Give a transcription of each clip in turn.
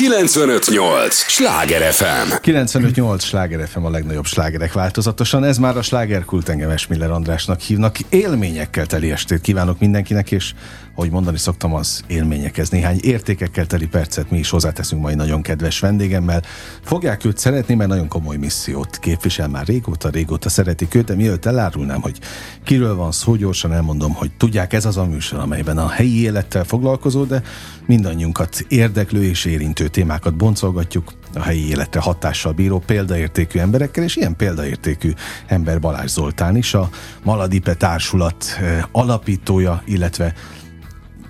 958! Sláger FM! 958! Sláger FM a legnagyobb slágerek változatosan. Ez már a slágerkult engem Esmiller Andrásnak hívnak. Élményekkel teli estét kívánok mindenkinek, és ahogy mondani szoktam, az élményekhez néhány értékekkel teli percet mi is hozzáteszünk mai nagyon kedves vendégemmel. Fogják őt szeretni, mert nagyon komoly missziót képvisel már régóta, régóta szeretik őt, de mielőtt elárulnám, hogy kiről van szó, gyorsan elmondom, hogy tudják, ez az a műsor, amelyben a helyi élettel foglalkozó, de mindannyiunkat érdeklő és érintő témákat boncolgatjuk, a helyi életre hatással bíró példaértékű emberekkel, és ilyen példaértékű ember Balázs Zoltán is, a Maladipe Társulat alapítója, illetve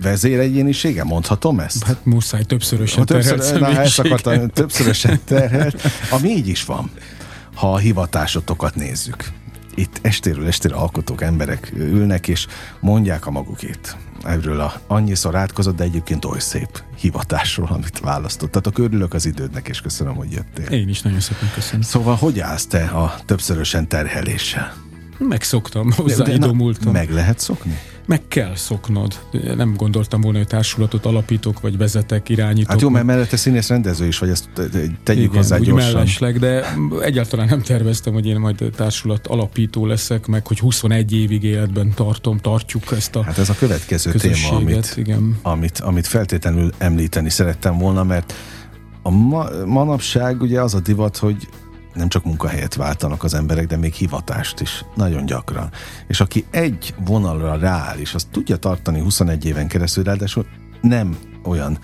vezéregyénisége, mondhatom ezt? Hát muszáj, többszörösen többször, terhelt na, ezt akartam, többszörösen terhelt, ami így is van, ha a hivatásotokat nézzük. Itt estéről estére alkotók, emberek ülnek, és mondják a magukét. Erről a annyiszor átkozott, de egyébként oly szép hivatásról, amit választottatok. Örülök az idődnek, és köszönöm, hogy jöttél. Én is nagyon szépen köszönöm. Szóval hogy állsz te a többszörösen terheléssel? Megszoktam, hozzáidomultam. Meg lehet szokni? meg kell szoknod. Nem gondoltam volna, hogy társulatot alapítok, vagy vezetek, irányítok. Hát jó, mert mellette színész rendező is vagy, ezt tegyük Igen, hozzá gyorsan. mellesleg, de egyáltalán nem terveztem, hogy én majd társulat alapító leszek, meg hogy 21 évig életben tartom, tartjuk ezt a Hát ez a következő téma, amit, igen. Amit, amit feltétlenül említeni szerettem volna, mert a ma, manapság ugye az a divat, hogy nem csak munkahelyet váltanak az emberek, de még hivatást is nagyon gyakran. És aki egy vonalra rááll, és azt tudja tartani 21 éven keresztül, ráadásul nem olyan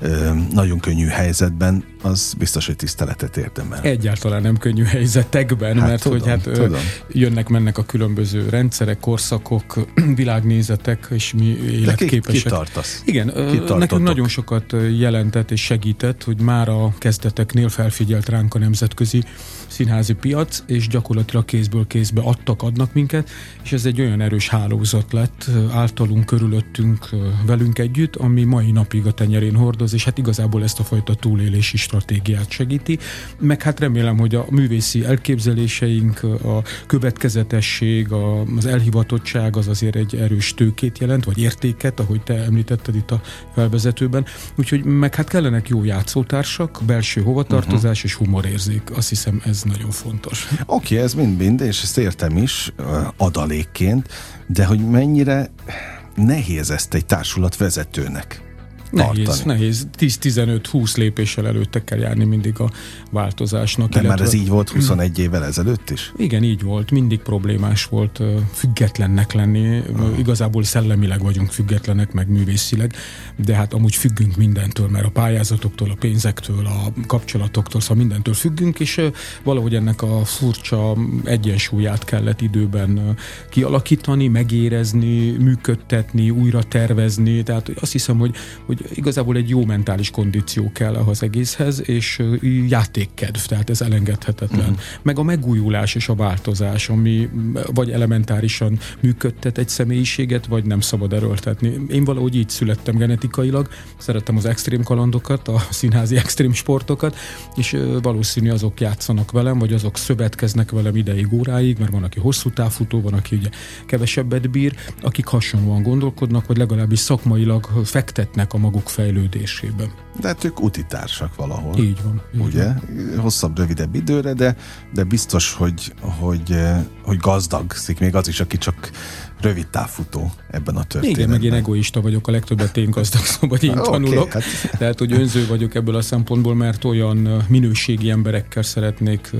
ö, nagyon könnyű helyzetben, az biztos, hogy tiszteletet érdemel. Egyáltalán nem könnyű helyzetekben, hát mert tudom, hogy hát tudom. jönnek-mennek a különböző rendszerek, korszakok, világnézetek és mi életképesek. kitartasz? Igen, nekünk nagyon sokat jelentett és segített, hogy már a kezdeteknél felfigyelt ránk a nemzetközi színházi piac, és gyakorlatilag kézből kézbe adtak, adnak minket, és ez egy olyan erős hálózat lett általunk, körülöttünk, velünk együtt, ami mai napig a tenyerén hordoz, és hát igazából ezt a fajta túlélési stratégiát segíti, meg hát remélem, hogy a művészi elképzeléseink, a következetesség, az elhivatottság az azért egy erős tőkét jelent, vagy értéket, ahogy te említetted itt a felvezetőben. Úgyhogy meg hát kellenek jó játszótársak, belső hovatartozás uh-huh. és humorérzék. Azt hiszem ez nagyon fontos. Oké, okay, ez mind-mind, és ezt értem is adalékként, de hogy mennyire nehéz ezt egy társulat vezetőnek Nehéz, tartani. nehéz. 10-15-20 lépéssel előtte kell járni mindig a változásnak. De illetve... már ez így volt 21 évvel ezelőtt is? Igen, így volt. Mindig problémás volt függetlennek lenni. Uh. Igazából szellemileg vagyunk függetlenek, meg művészileg, de hát amúgy függünk mindentől, mert a pályázatoktól, a pénzektől, a kapcsolatoktól, szóval mindentől függünk, és valahogy ennek a furcsa egyensúlyát kellett időben kialakítani, megérezni, működtetni, újra tervezni. Tehát azt hiszem, hogy, hogy hogy igazából egy jó mentális kondíció kell az egészhez, és játékkedv, tehát ez elengedhetetlen. Uh-huh. Meg a megújulás és a változás, ami vagy elementárisan működtet egy személyiséget, vagy nem szabad erőltetni. Én valahogy így születtem genetikailag, szerettem az extrém kalandokat, a színházi extrém sportokat, és valószínű azok játszanak velem, vagy azok szövetkeznek velem ideig, óráig, mert van, aki hosszú távfutó, van, aki ugye kevesebbet bír, akik hasonlóan gondolkodnak, vagy legalábbis szakmailag fektetnek a maguk fejlődésében. De hát ők utitársak valahol. Így van. Így ugye? Van. Hosszabb, rövidebb időre, de, de biztos, hogy, hogy, hogy gazdagszik még az is, aki csak rövid távfutó ebben a történetben. Igen, meg én egoista vagyok, a legtöbbet én gazdag szóval én okay, tanulok. Hát. Tehát, hogy önző vagyok ebből a szempontból, mert olyan minőségi emberekkel szeretnék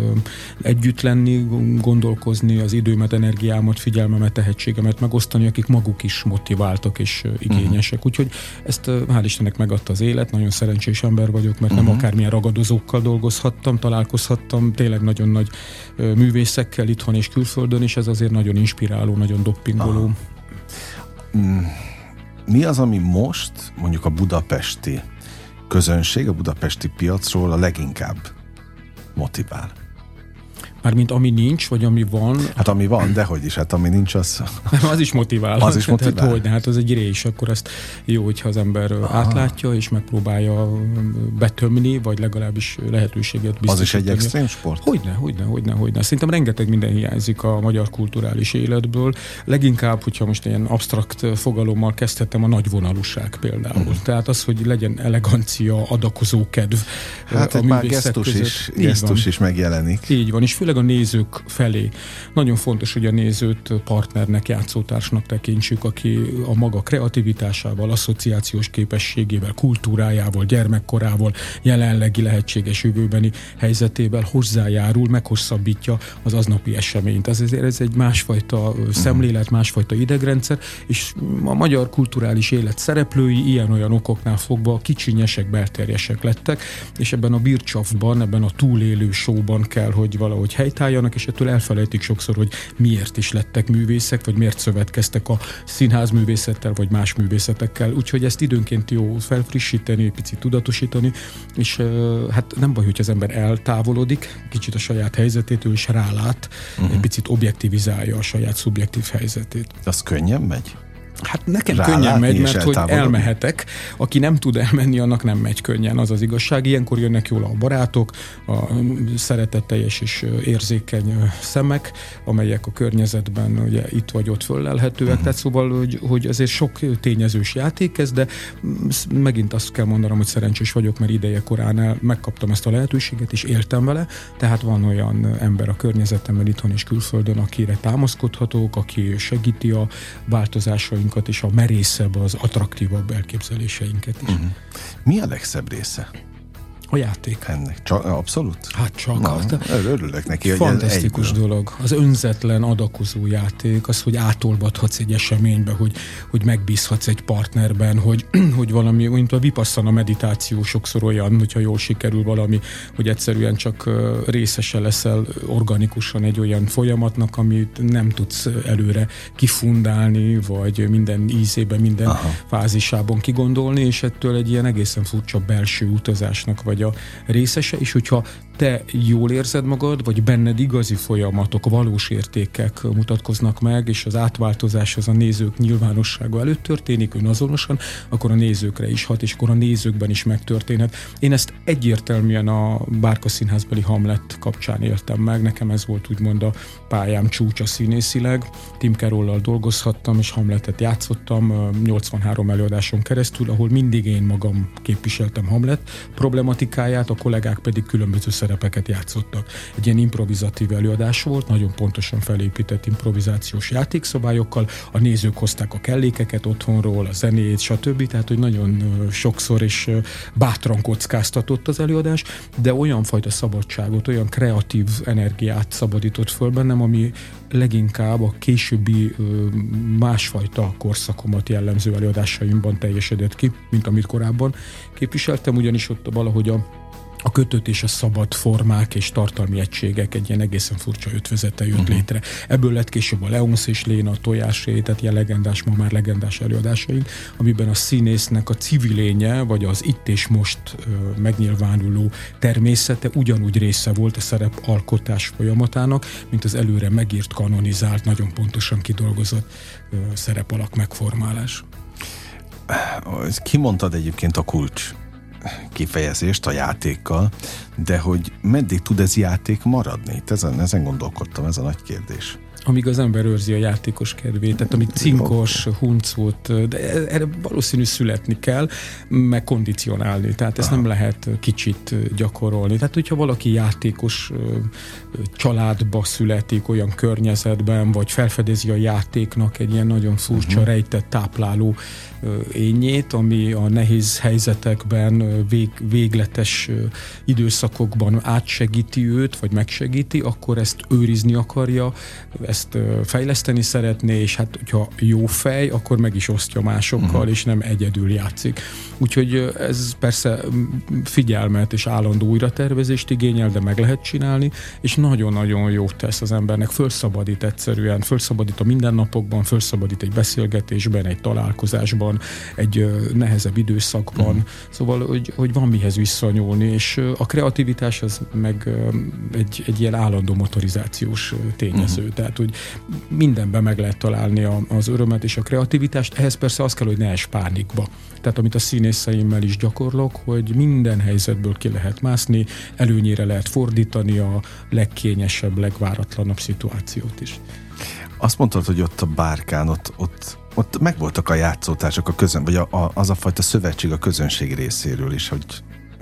együtt lenni, gondolkozni, az időmet, energiámat, figyelmemet, tehetségemet megosztani, akik maguk is motiváltak és igényesek. Uh-huh. Úgyhogy ezt hál' Istennek megadta az élet, nagyon szerencsés ember vagyok, mert uh-huh. nem mhm. akármilyen ragadozókkal dolgozhattam, találkozhattam, tényleg nagyon nagy művészekkel itthon és külföldön, és ez azért nagyon inspiráló, nagyon doppingoló Angolul. Mm. Mi az, ami most mondjuk a budapesti közönség, a budapesti piacról a leginkább motivál? Mármint ami nincs, vagy ami van. Hát ami van, de hogy is, hát ami nincs, az... az is motivál. Az is motivál. Tehát, hogy, hát az egy rés, akkor azt jó, hogyha az ember Aha. átlátja, és megpróbálja betömni, vagy legalábbis lehetőséget biztosítani. Az is egy extrém sport? Hogyne, hogyne, hogyne, hogyne. Szerintem rengeteg minden hiányzik a magyar kulturális életből. Leginkább, hogyha most ilyen absztrakt fogalommal kezdhetem, a nagyvonalúság például. Uh-huh. Tehát az, hogy legyen elegancia, adakozó kedv. Hát egy gesztus között. is, gesztus is megjelenik. Így van, és főleg a nézők felé. Nagyon fontos, hogy a nézőt partnernek, játszótársnak tekintsük, aki a maga kreativitásával, asszociációs képességével, kultúrájával, gyermekkorával, jelenlegi lehetséges jövőbeni helyzetével hozzájárul, meghosszabbítja az aznapi eseményt. Ez, ez egy másfajta szemlélet, másfajta idegrendszer, és a magyar kulturális élet szereplői ilyen-olyan okoknál fogva kicsinyesek, belterjesek lettek, és ebben a bircsafban, ebben a túlélő showban kell, hogy valahogy helytálljanak, és ettől elfelejtik sokszor, hogy miért is lettek művészek, vagy miért szövetkeztek a színház művészettel, vagy más művészetekkel. Úgyhogy ezt időnként jó felfrissíteni, picit tudatosítani, és hát nem baj, hogy az ember eltávolodik kicsit a saját helyzetétől, és rálát, uh-huh. egy picit objektivizálja a saját szubjektív helyzetét. Az könnyen megy? Hát nekem Rá könnyen megy, mert hogy elmehetek. Aki nem tud elmenni, annak nem megy könnyen, az az igazság. Ilyenkor jönnek jól a barátok, a szeretetteljes és érzékeny szemek, amelyek a környezetben ugye itt vagy ott föllelhetőek. Uh-huh. Tehát szóval, hogy, hogy azért sok tényezős játék ez, de megint azt kell mondanom, hogy szerencsés vagyok, mert ideje korán el megkaptam ezt a lehetőséget, és éltem vele. Tehát van olyan ember a környezetemben itthon és külföldön, akire támaszkodhatók, aki segíti a változásainkat, vágyainkat és a merészebb, az attraktívabb elképzeléseinket is. Uh-huh. Mi a legszebb része? A játék. Ennek. Csak, abszolút? Hát csak. Na, hát, örülök neki. Fantasztikus dolog. Az önzetlen adakozó játék, az, hogy átolvadhatsz egy eseménybe, hogy, hogy megbízhatsz egy partnerben, hogy, hogy valami, mint a vipasszana meditáció sokszor olyan, hogyha jól sikerül valami, hogy egyszerűen csak részese leszel organikusan egy olyan folyamatnak, amit nem tudsz előre kifundálni, vagy minden ízében, minden Aha. fázisában kigondolni, és ettől egy ilyen egészen furcsa belső utazásnak vagy vagy a részese, és hogyha te jól érzed magad, vagy benned igazi folyamatok, valós értékek mutatkoznak meg, és az átváltozás az a nézők nyilvánossága előtt történik önazonosan, akkor a nézőkre is hat, és akkor a nézőkben is megtörténhet. Én ezt egyértelműen a Bárka Színházbeli Hamlet kapcsán éltem meg, nekem ez volt úgymond a pályám csúcsa színészileg. Tim Carrollal dolgozhattam, és Hamletet játszottam 83 előadáson keresztül, ahol mindig én magam képviseltem Hamlet problematikáját, a kollégák pedig különböző szerepeket játszottak. Egy ilyen improvizatív előadás volt, nagyon pontosan felépített improvizációs játékszabályokkal, a nézők hozták a kellékeket otthonról, a zenét, stb. Tehát, hogy nagyon sokszor és bátran kockáztatott az előadás, de olyan fajta szabadságot, olyan kreatív energiát szabadított föl bennem, ami leginkább a későbbi másfajta korszakomat jellemző előadásaimban teljesedett ki, mint amit korábban képviseltem, ugyanis ott valahogy a a kötött és a szabad formák és tartalmi egységek egy ilyen egészen furcsa ötvözete jött uh-huh. létre. Ebből lett később a Leonsz és Léna, a Tojásé, tehát ilyen legendás, ma már legendás előadásaink, amiben a színésznek a civilénye, vagy az itt és most ö, megnyilvánuló természete ugyanúgy része volt a szerep alkotás folyamatának, mint az előre megírt, kanonizált, nagyon pontosan kidolgozott ö, szerepalak megformálás. Kimondtad egyébként a kulcs kifejezést a játékkal, de hogy meddig tud ez játék maradni? Ezen, ezen gondolkodtam, ez a nagy kérdés amíg az ember őrzi a játékos kedvét, tehát amíg cinkos, huncut, de e- erre valószínű születni kell, meg kondicionálni, tehát ezt Aha. nem lehet kicsit gyakorolni. Tehát, hogyha valaki játékos családba születik, olyan környezetben, vagy felfedezi a játéknak egy ilyen nagyon furcsa, uh-huh. rejtett tápláló ényét, ami a nehéz helyzetekben, vég, végletes időszakokban átsegíti őt, vagy megsegíti, akkor ezt őrizni akarja, ezt fejleszteni szeretné, és hát hogyha jó fej, akkor meg is osztja másokkal, uh-huh. és nem egyedül játszik. Úgyhogy ez persze figyelmet és állandó újratervezést igényel, de meg lehet csinálni, és nagyon-nagyon jót tesz az embernek, fölszabadít egyszerűen, fölszabadít a mindennapokban, fölszabadít egy beszélgetésben, egy találkozásban, korban, egy nehezebb időszakban, mm. szóval, hogy, hogy van mihez visszanyúlni, és a kreativitás az meg egy, egy ilyen állandó motorizációs tényező, mm. tehát, hogy mindenben meg lehet találni a, az örömet és a kreativitást, ehhez persze az kell, hogy ne es pánikba. Tehát amit a színészeimmel is gyakorlok, hogy minden helyzetből ki lehet mászni, előnyére lehet fordítani a legkényesebb, legváratlanabb szituációt is. Azt mondtad, hogy ott a bárkán, ott, ott, ott megvoltak a játszótársak a közön, vagy a, a, az a fajta szövetség a közönség részéről is, hogy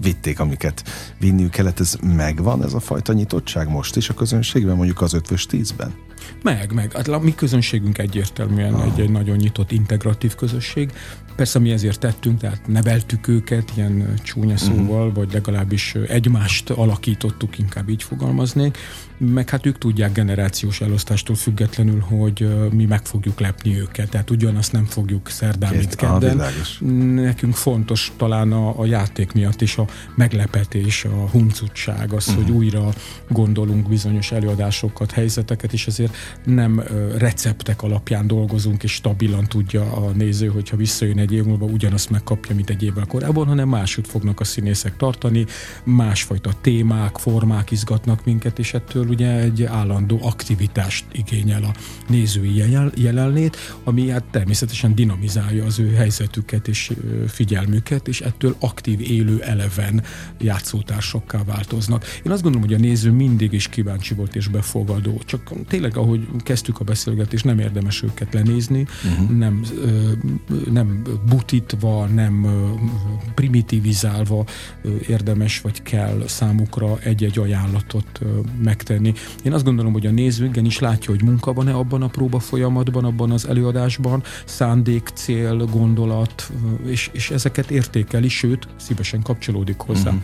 vitték, amiket vinniük kellett. Ez megvan, ez a fajta nyitottság most is a közönségben, mondjuk az ötvös tízben? Meg, meg. Hát a mi közönségünk egyértelműen oh. egy, egy nagyon nyitott, integratív közösség. Persze mi ezért tettünk, tehát neveltük őket ilyen csúnya szóval, mm. vagy legalábbis egymást alakítottuk, inkább így fogalmaznék meg hát ők tudják generációs elosztástól függetlenül, hogy mi meg fogjuk lepni őket, tehát ugyanazt nem fogjuk szerdán, mint kedden. Nekünk fontos talán a, a játék miatt is a meglepetés, a huncutság, az, uh-huh. hogy mhm. újra gondolunk bizonyos előadásokat, helyzeteket, és ezért nem receptek alapján dolgozunk, és stabilan tudja a néző, hogyha visszajön egy év múlva, ugyanazt megkapja, mint egy évvel korábban, hanem máshogy fognak a színészek tartani, másfajta témák, formák izgatnak minket, és ettől ettől ugye egy állandó aktivitást igényel a nézői jelenlét, ami hát természetesen dinamizálja az ő helyzetüket és figyelmüket, és ettől aktív, élő, eleven játszótársakká változnak. Én azt gondolom, hogy a néző mindig is kíváncsi volt és befogadó. Csak tényleg, ahogy kezdtük a beszélgetést, nem érdemes őket lenézni, uh-huh. nem, nem butítva, nem primitivizálva érdemes vagy kell számukra egy-egy ajánlatot megtenni tenni. Én azt gondolom, hogy a néző is látja, hogy munka van-e abban a próba folyamatban, abban az előadásban, szándék, cél, gondolat, és, és ezeket értékeli, sőt, szívesen kapcsolódik hozzá. Mm.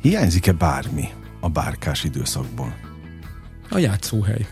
Hiányzik-e bármi a bárkás időszakból? A játszóhely.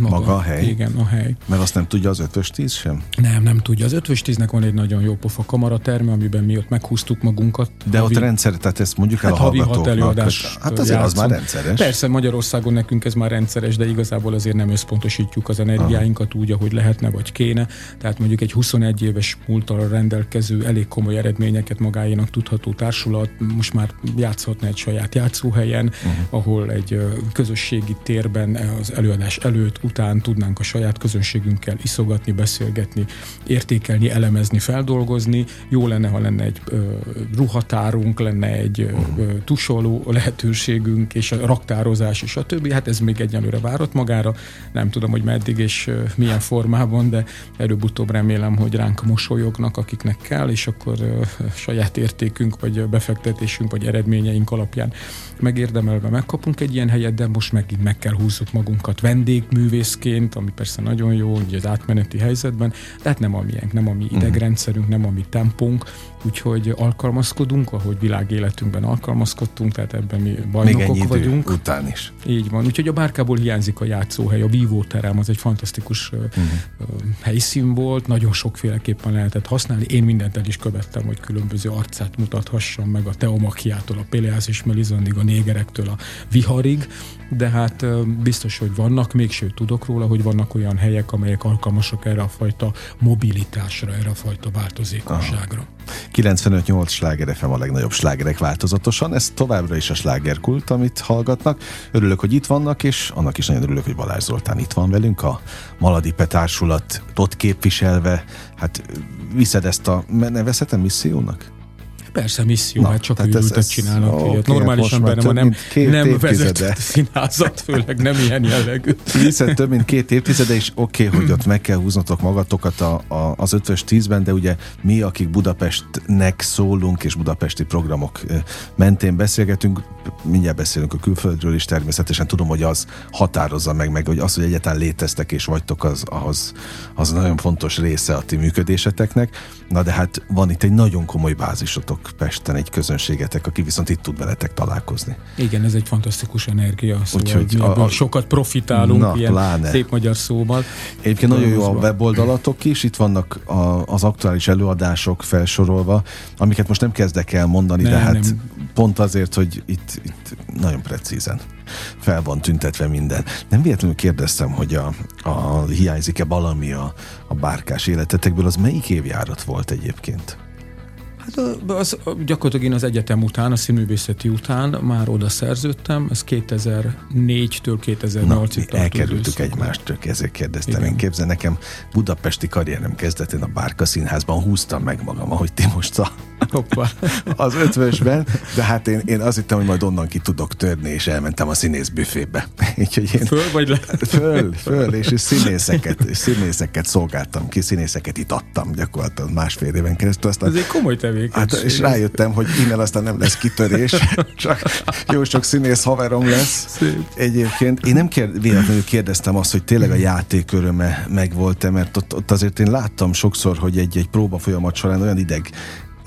Maga, Maga a hely? Igen, a hely. Mert azt nem tudja az ötvös tíz sem? Nem, nem tudja. Az ötvös tíznek van egy nagyon jó pofa kamaraterme, amiben mi ott meghúztuk magunkat. De havi, ott rendszer, tehát ezt mondjuk hát el a havi hat előadás Hát azért az már rendszeres. Persze, Magyarországon nekünk ez már rendszeres, de igazából azért nem összpontosítjuk az energiáinkat úgy, ahogy lehetne vagy kéne. Tehát mondjuk egy 21 éves múltal rendelkező, elég komoly eredményeket magáénak tudható társulat most már játszhatna egy saját játszóhelyen, uh-huh. ahol egy közösségi térben az előadás elő előtt, után tudnánk a saját közönségünkkel iszogatni, beszélgetni, értékelni, elemezni, feldolgozni. Jó lenne, ha lenne egy ö, ruhatárunk, lenne egy ö, tusoló lehetőségünk, és a raktározás, és a többi. Hát ez még egyenlőre várat magára. Nem tudom, hogy meddig és milyen formában, de előbb-utóbb remélem, hogy ránk mosolyognak, akiknek kell, és akkor ö, saját értékünk, vagy befektetésünk, vagy eredményeink alapján megérdemelve megkapunk egy ilyen helyet, de most megint meg kell húzzuk magunkat vendégművészként, ami persze nagyon jó, ugye az átmeneti helyzetben, de hát nem a miénk, nem a mi mhm. idegrendszerünk, nem a mi tempónk, úgyhogy alkalmazkodunk, ahogy világéletünkben alkalmazkodtunk, tehát ebben mi bajnokok Még vagyunk. után is. Így van, úgyhogy a bárkából hiányzik a játszóhely, a vívóterem az egy fantasztikus uh-huh. helyszín volt, nagyon sokféleképpen lehetett használni. Én mindent el is követtem, hogy különböző arcát mutathassam meg a Teomakiától, a Peleász és Melizondig, a négerektől a viharig, de hát biztos, hogy vannak, még sőt tudok róla, hogy vannak olyan helyek, amelyek alkalmasak erre a fajta mobilitásra, erre a fajta változékonyságra. 95-8 sláger FM a legnagyobb slágerek változatosan, ez továbbra is a slágerkult, amit hallgatnak. Örülök, hogy itt vannak, és annak is nagyon örülök, hogy Balázs Zoltán itt van velünk, a Maladipe társulat képviselve. Hát viszed ezt a, nevezhetem missziónak? Persze, misszió, Na, hát csak őrültet ez, csinálnak okay, ilyet. Normális emberem, nem, nem vezetett színházat, főleg nem ilyen jellegű. Hiszen több mint két évtizede, és oké, okay, hogy ott meg kell húznotok magatokat a, a, az ötvös tízben, de ugye mi, akik Budapestnek szólunk, és budapesti programok mentén beszélgetünk, mindjárt beszélünk a külföldről is, természetesen tudom, hogy az határozza meg, meg hogy az, hogy egyáltalán léteztek és vagytok, az, az, az nagyon fontos része a ti működéseteknek. Na de hát van itt egy nagyon komoly bázisotok Pesten egy közönségetek, aki viszont itt tud veletek találkozni. Igen, ez egy fantasztikus energia, szóval Úgyhogy a, a, sokat profitálunk na, ilyen pláne. szép magyar szóval. Egyébként nagyon jó a weboldalatok is, itt vannak a, az aktuális előadások felsorolva, amiket most nem kezdek el mondani, nem, de hát nem. pont azért, hogy itt, itt nagyon precízen fel van tüntetve minden. Nem véletlenül kérdeztem, hogy a, a hiányzik-e valami a, a bárkás életetekből, az melyik évjárat volt egyébként? Hát az, gyakorlatilag én az egyetem után, a színművészeti után már oda szerződtem, ez 2004-től 2008-ig Elkerültük egymást, ezért kérdeztem. Igen. Én képzel, nekem budapesti karrierem kezdetén a Bárka Színházban húztam meg magam, ahogy ti most a, Hoppa. az ötvösben, de hát én, én azt hittem, hogy majd onnan ki tudok törni, és elmentem a színész büfébe. Úgyhogy én, föl vagy le? Föl, föl, és színészeket, színészeket szolgáltam ki, színészeket itattam gyakorlatilag másfél éven keresztül. Aztán, Ez egy komoly tevékenység. Hát, és rájöttem, hogy innen aztán nem lesz kitörés, csak jó sok színész haverom lesz. Szép. Egyébként én nem kérd, véletlenül kérdeztem azt, hogy tényleg a játék öröme megvolt-e, mert ott, ott azért én láttam sokszor, hogy egy, egy próba folyamat során olyan ideg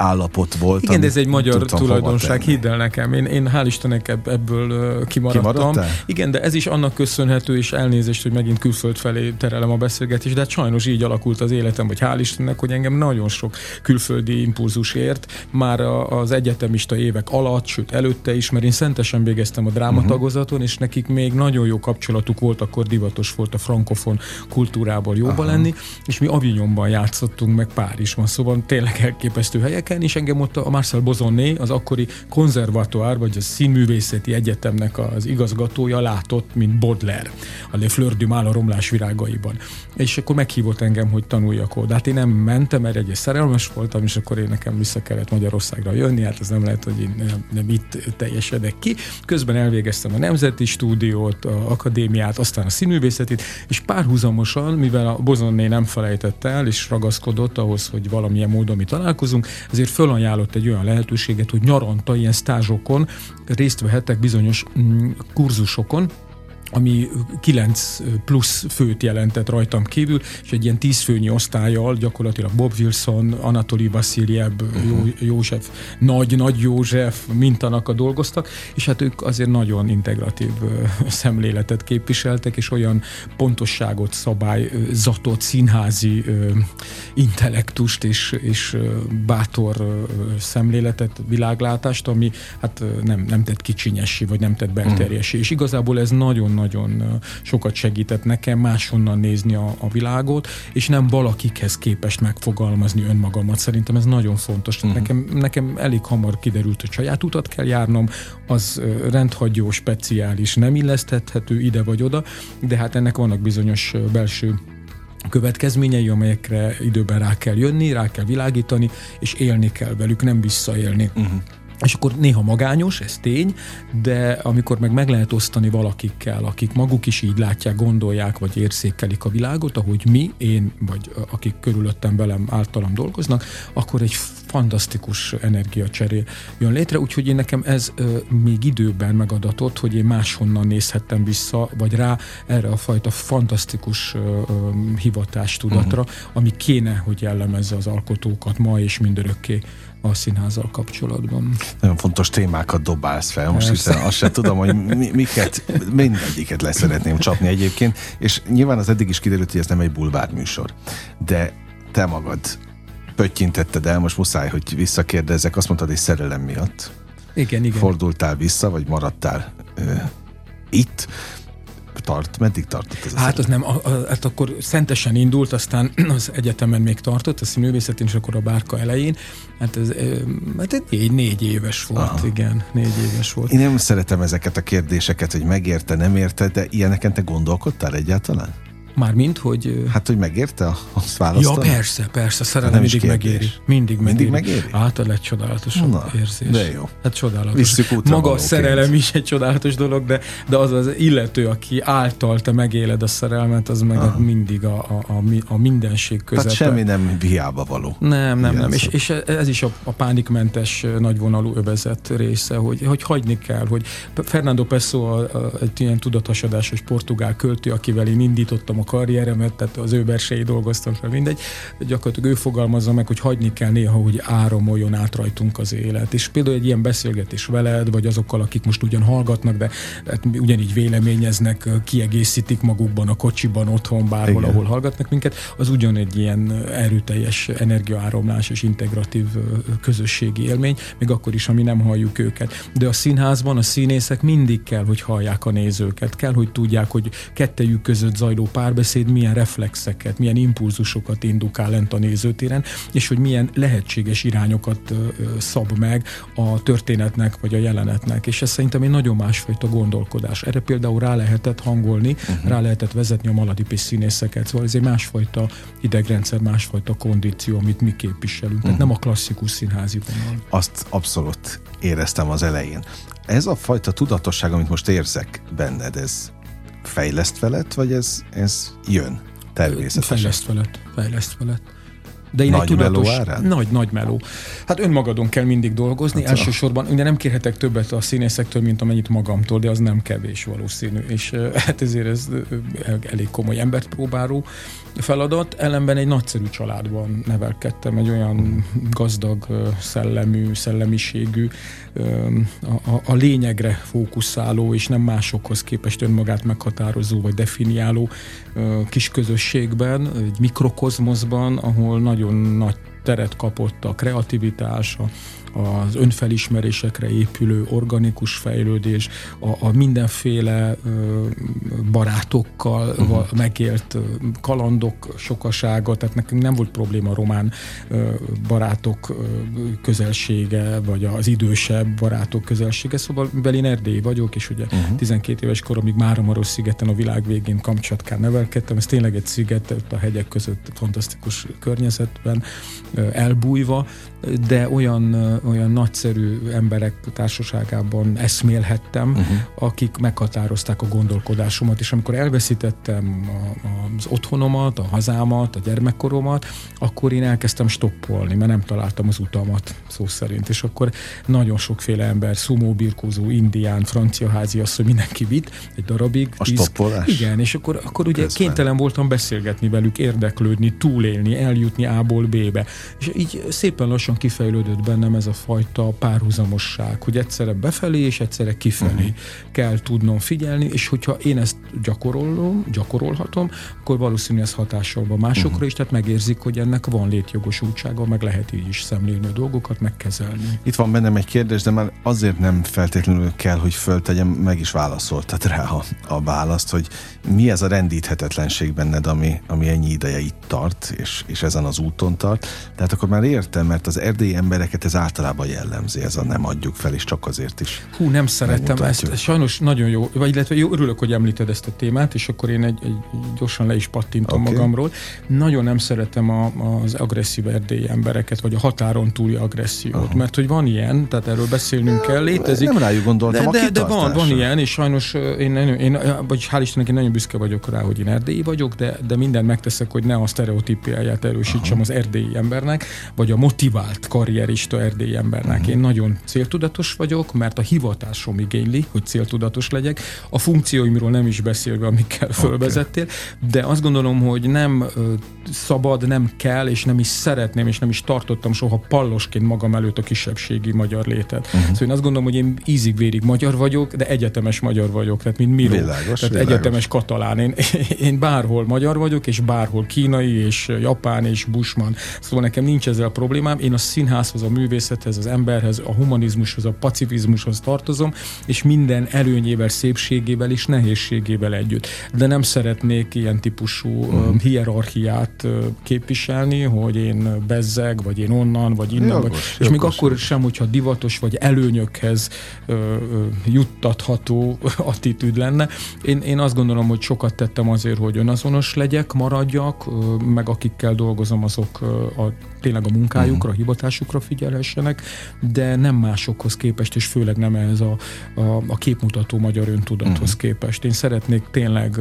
állapot volt. Igen, de ez egy magyar tulajdonság, hidd el nekem. Én, én hál' Istennek ebből kimaradtam. Igen, de ez is annak köszönhető, és elnézést, hogy megint külföld felé terelem a beszélgetést, de hát sajnos így alakult az életem, hogy hál' Istennek, hogy engem nagyon sok külföldi impulzus ért, már az egyetemista évek alatt, sőt előtte is, mert én szentesen végeztem a drámatagozaton, uh-huh. és nekik még nagyon jó kapcsolatuk volt, akkor divatos volt a frankofon kultúrából jóba Aha. lenni, és mi Avignonban játszottunk, meg Párizsban, szóval tényleg elképesztő helyek, éveken, és engem ott a Marcel Bozonné, az akkori konzervatoire, vagy a színművészeti egyetemnek az igazgatója látott, mint Baudelaire, a Le Fleur du Mal a romlás virágaiban. És akkor meghívott engem, hogy tanuljak oda. Hát én nem mentem, mert egy szerelmes voltam, és akkor én nekem vissza kellett Magyarországra jönni, hát ez nem lehet, hogy én nem, nem itt teljesedek ki. Közben elvégeztem a Nemzeti Stúdiót, a akadémiát, aztán a színművészetit, és párhuzamosan, mivel a Bozonné nem felejtett el, és ragaszkodott ahhoz, hogy valamilyen módon mi találkozunk, ezért fölajánlott egy olyan lehetőséget, hogy nyaranta ilyen stázsokon részt vehetek bizonyos mm, kurzusokon, ami 9 plusz főt jelentett rajtam kívül, és egy ilyen 10 főnyi osztályjal gyakorlatilag Bob Wilson, Anatoli Vasiljev, uh-huh. József, Nagy, Nagy József mintanaka dolgoztak, és hát ők azért nagyon integratív szemléletet képviseltek, és olyan pontosságot, szabályzatot, színházi intellektust és, és bátor szemléletet, világlátást, ami hát nem, nem tett kicsinyesi, vagy nem tett belterjesi. Uh-huh. És igazából ez nagyon nagyon sokat segített nekem máshonnan nézni a, a világot, és nem valakikhez képest megfogalmazni önmagamat. Szerintem ez nagyon fontos. Uh-huh. Nekem, nekem elég hamar kiderült, hogy saját utat kell járnom, az rendhagyó, speciális, nem illeszthethető ide vagy oda, de hát ennek vannak bizonyos belső következményei, amelyekre időben rá kell jönni, rá kell világítani, és élni kell velük, nem visszaélni. Uh-huh. És akkor néha magányos, ez tény, de amikor meg meg lehet osztani valakikkel, akik maguk is így látják, gondolják, vagy érzékelik a világot, ahogy mi, én, vagy akik körülöttem velem, általam dolgoznak, akkor egy fantasztikus energiacseré jön létre, úgyhogy én nekem ez ö, még időben megadatott, hogy én máshonnan nézhettem vissza, vagy rá erre a fajta fantasztikus ö, ö, hivatástudatra, uh-huh. ami kéne, hogy jellemezze az alkotókat ma és mindörökké a színházzal kapcsolatban. Nagyon fontos témákat dobálsz fel, most Persze. hiszen azt sem tudom, hogy mi, miket, mindegyiket leszeretném csapni egyébként, és nyilván az eddig is kiderült, hogy ez nem egy bulvár műsor, de te magad pöttyintetted el, most muszáj, hogy visszakérdezzek, azt mondtad, hogy szerelem miatt. Igen, igen. Fordultál vissza, vagy maradtál ö, itt tart? Meddig tartott ez? Hát az nem, a, a, hát akkor szentesen indult, aztán az egyetemen még tartott, a színművészetén, és akkor a bárka elején. Hát ez hát négy, négy éves volt, Aha. igen, négy éves volt. Én nem szeretem ezeket a kérdéseket, hogy megérte, nem érte, de ilyeneken te gondolkodtál egyáltalán? Mármint, hogy... Hát, hogy megérte azt választani? Ja, persze, persze, szerelem mindig kérdés. megéri. Mindig, mindig megéri. megéri? Hát a legcsodálatos Na, érzés. De jó. Hát csodálatos. Maga a szerelem is egy csodálatos dolog, de, de az az illető, aki által te megéled a szerelmet, az meg Aha. mindig a, a, a, a mindenség közepe. Tehát semmi nem hiába való. Nem, nem, nem. És, és ez is a, a pánikmentes nagyvonalú övezet része, hogy, hogy hagyni kell, hogy Fernando Pessoa, egy ilyen tudatosadásos portugál költő, akivel én indítottam a a karrieremet, tehát az ő versei dolgoztam fel, mindegy. Gyakorlatilag ő fogalmazza meg, hogy hagyni kell néha, hogy áramoljon át rajtunk az élet. És például egy ilyen beszélgetés veled, vagy azokkal, akik most ugyan hallgatnak, de hát ugyanígy véleményeznek, kiegészítik magukban a kocsiban, otthon, bárhol, Igen. ahol hallgatnak minket, az ugyan egy ilyen erőteljes energiaáramlás és integratív közösségi élmény, még akkor is, ami nem halljuk őket. De a színházban a színészek mindig kell, hogy hallják a nézőket, kell, hogy tudják, hogy kettejük között zajló párbeszéd milyen reflexeket, milyen impulzusokat indukál lent a nézőtéren, és hogy milyen lehetséges irányokat szab meg a történetnek vagy a jelenetnek. És ez szerintem egy nagyon másfajta gondolkodás. Erre például rá lehetett hangolni, uh-huh. rá lehetett vezetni a maladipis színészeket. Szóval ez egy másfajta idegrendszer, másfajta kondíció, amit mi képviselünk. Uh-huh. Tehát nem a klasszikus színházi vonal. Azt abszolút éreztem az elején. Ez a fajta tudatosság, amit most érzek benned, ez fejleszt veled, vagy ez, ez jön természetesen? Fejleszt veled, fejleszt veled. De én nagy egy tudatos, meló árán? Nagy, nagy meló. Hát önmagadon kell mindig dolgozni. Hát Elsősorban, ugye nem kérhetek többet a színészektől, mint amennyit magamtól, de az nem kevés valószínű. És hát ezért ez elég komoly embert próbáló feladat. Ellenben egy nagyszerű családban nevelkedtem, egy olyan gazdag, szellemű, szellemiségű, a, a, lényegre fókuszáló, és nem másokhoz képest önmagát meghatározó vagy definiáló kis közösségben, egy mikrokozmoszban, ahol nagyon nagy teret kapott a kreativitás, a, az önfelismerésekre épülő organikus fejlődés, a, a mindenféle barátokkal uh-huh. megélt kalandok sokasága, tehát nekünk nem volt probléma a román barátok közelsége, vagy az idősebb barátok közelsége, szóval mivel én erdélyi vagyok, és ugye uh-huh. 12 éves koromig Máramaros szigeten a világ végén Kamcsatkán nevelkedtem, ez tényleg egy sziget a hegyek között fantasztikus környezetben elbújva, de olyan, olyan nagyszerű emberek társaságában eszmélhettem, uh-huh. akik meghatározták a gondolkodásomat, és amikor elveszítettem a, az otthonomat, a hazámat, a gyermekkoromat, akkor én elkezdtem stoppolni, mert nem találtam az utamat, szó szerint, és akkor nagyon sokféle ember, szumóbirkózó, indián, francia házi, hogy mindenki vitt egy darabig. A tíz, stoppolás? Igen, és akkor, akkor ugye Közben. kénytelen voltam beszélgetni velük, érdeklődni, túlélni, eljutni A-ból B-be. És így szépen lassan lassan kifejlődött bennem ez a fajta párhuzamosság, hogy egyszerre befelé és egyszerre kifelé uh-huh. kell tudnom figyelni, és hogyha én ezt gyakorolom, gyakorolhatom, akkor valószínű ez hatással van másokra uh-huh. is, tehát megérzik, hogy ennek van létjogosultsága, meg lehet így is szemlélni a dolgokat, megkezelni. Itt van bennem egy kérdés, de már azért nem feltétlenül kell, hogy föltegyem, meg is válaszoltad rá a, a választ, hogy mi ez a rendíthetetlenség benned, ami, ami ennyi ideje itt tart, és, és ezen az úton tart. Tehát akkor már értem, mert az erdélyi embereket ez általában jellemzi, ez a nem adjuk fel, és csak azért is. Hú, nem szerettem ezt. Sajnos nagyon jó, vagy illetve jó, örülök, hogy említed ezt a témát, és akkor én egy, egy gyorsan le is pattintom okay. magamról. Nagyon nem szeretem a, az agresszív erdélyi embereket, vagy a határon túli agressziót, uh-huh. mert hogy van ilyen, tehát erről beszélnünk kell, létezik. Nem rájuk gondoltam, de, de, de van, van ilyen, és sajnos én, én, én, vagy hál' Istennek én nagyon büszke vagyok rá, hogy én erdélyi vagyok, de, de mindent megteszek, hogy ne a sztereotípiáját erősítsem uh-huh. az erdélyi embernek, vagy a motivál vált karrierista erdélyi embernek. Uh-huh. Én nagyon céltudatos vagyok, mert a hivatásom igényli, hogy céltudatos legyek. A funkcióimról nem is beszélve, amikkel okay. fölvezettél, de azt gondolom, hogy nem szabad, nem kell, és nem is szeretném, és nem is tartottam soha pallosként magam előtt a kisebbségi magyar létet. Uh-huh. Szóval én azt gondolom, hogy én ízig-vérig magyar vagyok, de egyetemes magyar vagyok, tehát mint Miro. Világos, tehát világos. egyetemes katalán. Én, én bárhol magyar vagyok, és bárhol kínai, és japán, és busman. Szóval nekem nincs ezzel problémám. Én a színházhoz, a művészethez, az emberhez, a humanizmushoz, a pacifizmushoz tartozom, és minden előnyével, szépségével és nehézségével együtt. De nem szeretnék ilyen típusú uh-huh. hierarchiát képviselni, hogy én bezzeg, vagy én onnan, vagy innen, jogos, vagy, jogos, és még jogos. akkor sem, hogyha divatos vagy előnyökhez ö, ö, juttatható attitűd lenne. Én, én azt gondolom, hogy sokat tettem azért, hogy önazonos legyek, maradjak, ö, meg akikkel dolgozom, azok a tényleg a munkájukra, a hivatásukra figyelhessenek, de nem másokhoz képest, és főleg nem ez a, a, a képmutató magyar öntudathoz uh-huh. képest. Én szeretnék tényleg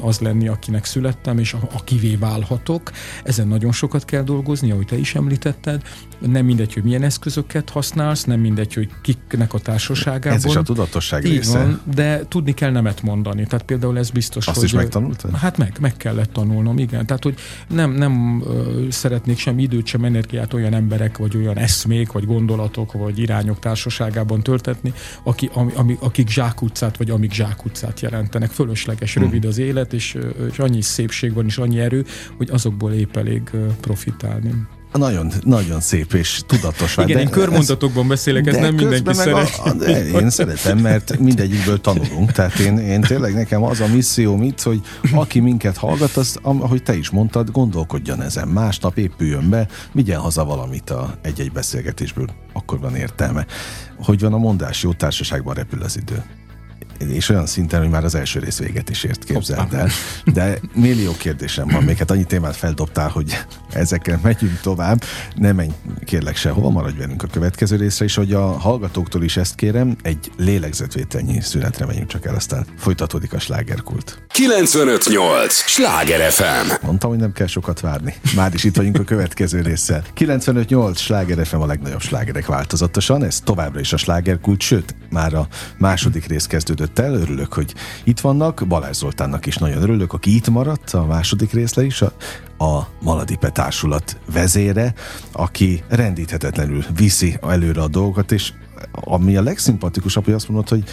az lenni, akinek születtem, és akivé válhatok. Ezen nagyon sokat kell dolgozni, ahogy te is említetted. Nem mindegy, hogy milyen eszközöket használsz, nem mindegy, hogy kiknek a társaságában. Ez is a tudatosság Így része. Van, de tudni kell nemet mondani. Tehát például ez biztos, Azt hogy... is megtanultad? Hát meg, meg kellett tanulnom, igen. Tehát, hogy nem, nem szeretnék sem időt, sem energiát olyan emberek, vagy olyan eszmék, vagy gondolatok, vagy irányok társaságában töltetni, aki, ami, ami, akik zsákutcát, vagy amik zsákutcát jelentenek. Fölösleges, hmm. rövid az élet, és, és annyi szépség van, és annyi erő, hogy azokból épp elég profitálni. Nagyon, nagyon szép és tudatos. Igen, én körmondatokban beszélek, ez nem mindenki szeret. A, de én szeretem, mert mindegyikből tanulunk. Tehát én, én tényleg nekem az a misszióm itt, hogy aki minket hallgat, az, ahogy te is mondtad, gondolkodjon ezen. Másnap épüljön be, vigyen haza valamit a egy-egy beszélgetésből. Akkor van értelme. Hogy van a mondás, jó társaságban repül az idő és olyan szinten, hogy már az első rész véget is ért, képzeld el. De millió kérdésem van, még hát annyi témát feldobtál, hogy ezekkel megyünk tovább. Ne menj kérlek sehova, maradj velünk a következő részre, és hogy a hallgatóktól is ezt kérem, egy lélegzetvételnyi szünetre megyünk csak el, aztán folytatódik a slágerkult. 958! Sláger FM! Mondtam, hogy nem kell sokat várni. Már is itt vagyunk a következő résszel. 958! Sláger FM a legnagyobb slágerek változatosan, ez továbbra is a slágerkult, sőt, már a második rész kezdődött kezdődött el, örülök, hogy itt vannak. Balázs Zoltánnak is nagyon örülök, aki itt maradt a második részle is, a, a Maladipe társulat vezére, aki rendíthetetlenül viszi előre a dolgokat, és ami a legszimpatikusabb, hogy azt mondod, hogy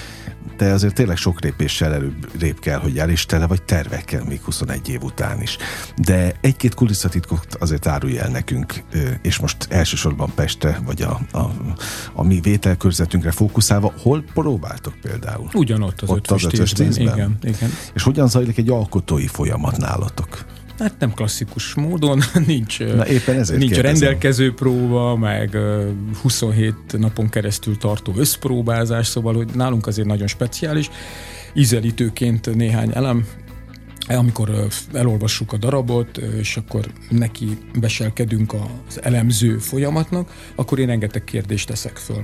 te azért tényleg sok lépéssel előbb kell, hogy el, és tele vagy tervekkel még 21 év után is. De egy-két kulisszatitkot azért árulj el nekünk, és most elsősorban Pestre, vagy a, a, a mi vételkörzetünkre fókuszálva, hol próbáltok például? Ugyanott az, Ott ötös Igen, igen. És hogyan zajlik egy alkotói folyamat nálatok? Hát nem klasszikus módon, nincs, Na, éppen ezért nincs rendelkező próba, meg 27 napon keresztül tartó összpróbázás, szóval hogy nálunk azért nagyon speciális. Ízelítőként néhány elem, amikor elolvassuk a darabot, és akkor neki beselkedünk az elemző folyamatnak, akkor én rengeteg kérdést teszek föl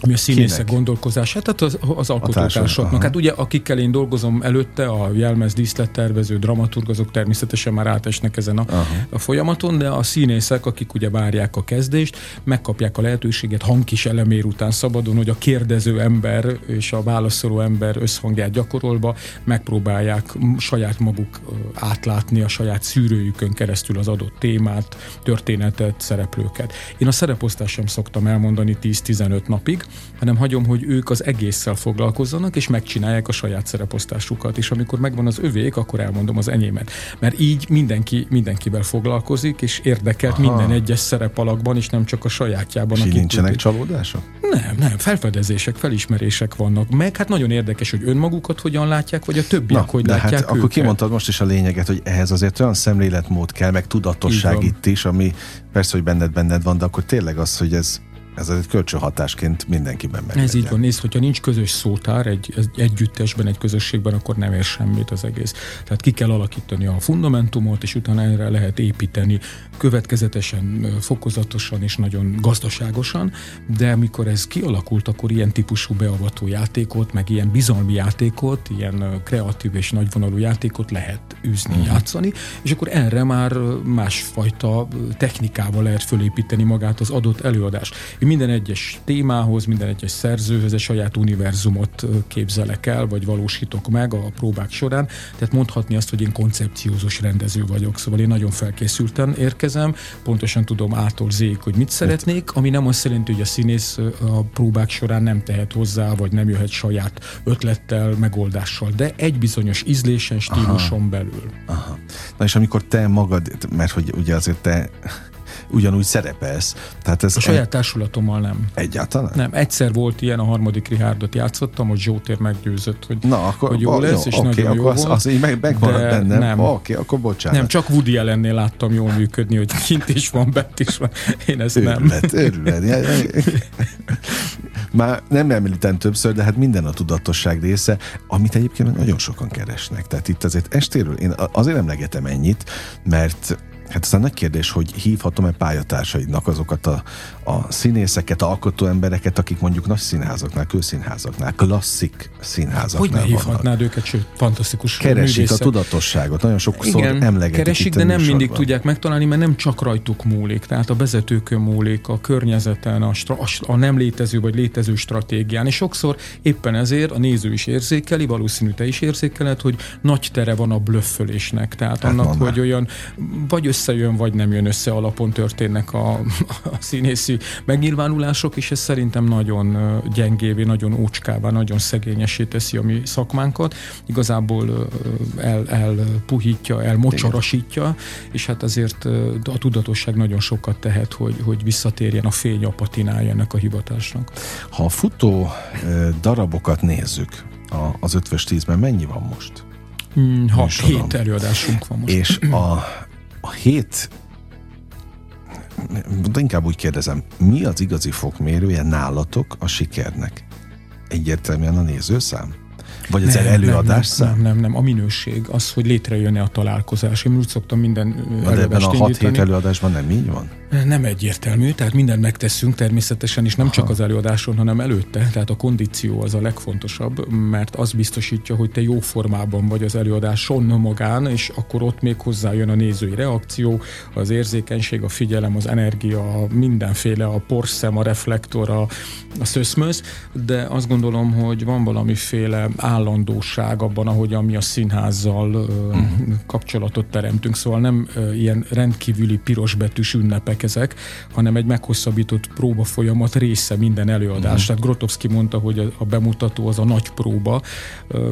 ami a színészek Kinek? gondolkozását, tehát az, az alkotótársaknak. Hát ugye akikkel én dolgozom előtte, a jelmez díszlettervező, dramaturg, azok természetesen már átesnek ezen a, a folyamaton, de a színészek, akik ugye várják a kezdést, megkapják a lehetőséget hangkis elemér után szabadon, hogy a kérdező ember és a válaszoló ember összhangját gyakorolva megpróbálják saját maguk átlátni a saját szűrőjükön keresztül az adott témát, történetet, szereplőket. Én a szereposztást sem szoktam elmondani 10-15 napig, hanem hagyom, hogy ők az egésszel foglalkozzanak, és megcsinálják a saját szereposztásukat, és amikor megvan az övék, akkor elmondom az enyémet. Mert így mindenki mindenkivel foglalkozik, és érdekelt Aha. minden egyes szerepalakban, és nem csak a sajátjában. És nincsenek tudjuk. csalódások? Nem, nem, felfedezések, felismerések vannak. Meg hát nagyon érdekes, hogy önmagukat hogyan látják, vagy a többiek Na, hogy de látják hát őket. akkor kimondtad most is a lényeget, hogy ehhez azért olyan szemléletmód kell, meg tudatosság itt is, ami persze, hogy benned benned van, de akkor tényleg az, hogy ez ez egy kölcsönhatásként mindenkiben meg. Ez így van, nézd, hogyha nincs közös szótár egy, egy együttesben, egy közösségben, akkor nem ér semmit az egész. Tehát ki kell alakítani a fundamentumot, és utána erre lehet építeni következetesen, fokozatosan és nagyon gazdaságosan, de amikor ez kialakult, akkor ilyen típusú beavató játékot, meg ilyen bizalmi játékot, ilyen kreatív és nagyvonalú játékot lehet űzni, uh-huh. játszani, és akkor erre már másfajta technikával lehet fölépíteni magát az adott előadást minden egyes témához, minden egyes szerzőhöz egy saját univerzumot képzelek el, vagy valósítok meg a próbák során. Tehát mondhatni azt, hogy én koncepciózus rendező vagyok. Szóval én nagyon felkészülten érkezem, pontosan tudom ától zék, hogy mit szeretnék, ami nem azt jelenti, hogy a színész a próbák során nem tehet hozzá, vagy nem jöhet saját ötlettel, megoldással, de egy bizonyos ízlésen, stíluson Aha. belül. Aha. Na és amikor te magad, mert hogy ugye azért te ugyanúgy szerepelsz. Tehát ez a saját társulatommal nem. Egyáltalán? Nem, egyszer volt ilyen, a harmadik Richardot játszottam, hogy Zsótér meggyőzött, hogy, Na, akkor, hogy jó lesz, jó, és okay, nagyon akkor jó az, volt. Az így meg, megmaradt bennem. Nem. Oké, okay, akkor bocsánat. Nem, csak Woody ellennél láttam jól működni, hogy kint is van, bent is van. Én ezt őrület, nem. Őrület, Már nem említem többször, de hát minden a tudatosság része, amit egyébként nagyon sokan keresnek. Tehát itt azért estéről, én azért emlegetem ennyit, mert Hát aztán nagy kérdés, hogy hívhatom-e pályatársaidnak azokat a, a színészeket, alkotó embereket, akik mondjuk nagy színházaknál, kőszínházaknál, klasszik színházaknál Hogy ne hívhatnád őket, sőt, fantasztikus Keresik művészek. a tudatosságot, nagyon sokszor Igen, emlegetik keresik, de nem mindig tudják megtalálni, mert nem csak rajtuk múlik, tehát a vezetőkön múlik, a környezeten, a, stra- a nem létező vagy létező stratégián, és sokszor éppen ezért a néző is érzékeli, valószínű te is érzékeled, hogy nagy tere van a blöffölésnek, tehát hát annak, hogy olyan vagy összejön, vagy nem jön össze alapon történnek a, a színészi megnyilvánulások, és ez szerintem nagyon gyengévé, nagyon ócskává, nagyon szegényesé teszi a mi szakmánkat. Igazából el, elpuhítja, elmocsarasítja, és hát azért a tudatosság nagyon sokat tehet, hogy, hogy visszatérjen a fény a patinája ennek a hivatásnak. Ha a futó darabokat nézzük, az ötvös tízben mennyi van most? Hmm, ha hét előadásunk van most. És a, a hét de inkább úgy kérdezem, mi az igazi fokmérője nálatok a sikernek? Egyértelműen a nézőszám? Vagy az nem, előadás nem, nem, nem, nem, a minőség, az, hogy létrejönne a találkozás. Én úgy szoktam minden Na, de ebben a 6-7 előadásban nem így van? Nem egyértelmű, tehát mindent megteszünk természetesen, és nem Aha. csak az előadáson, hanem előtte. Tehát a kondíció az a legfontosabb, mert az biztosítja, hogy te jó formában vagy az előadáson magán, és akkor ott még hozzájön a nézői reakció, az érzékenység, a figyelem, az energia, mindenféle, a porszem, a reflektor, a, a szöszmöz, de azt gondolom, hogy van valamiféle állandóság abban, ahogy mi a színházzal uh-huh. kapcsolatot teremtünk, szóval nem ilyen rendkívüli pirosbetűs ünnepek nincsenek ezek, hanem egy meghosszabbított próba folyamat része minden előadás. Mm. Tehát Grotowski mondta, hogy a bemutató az a nagy próba.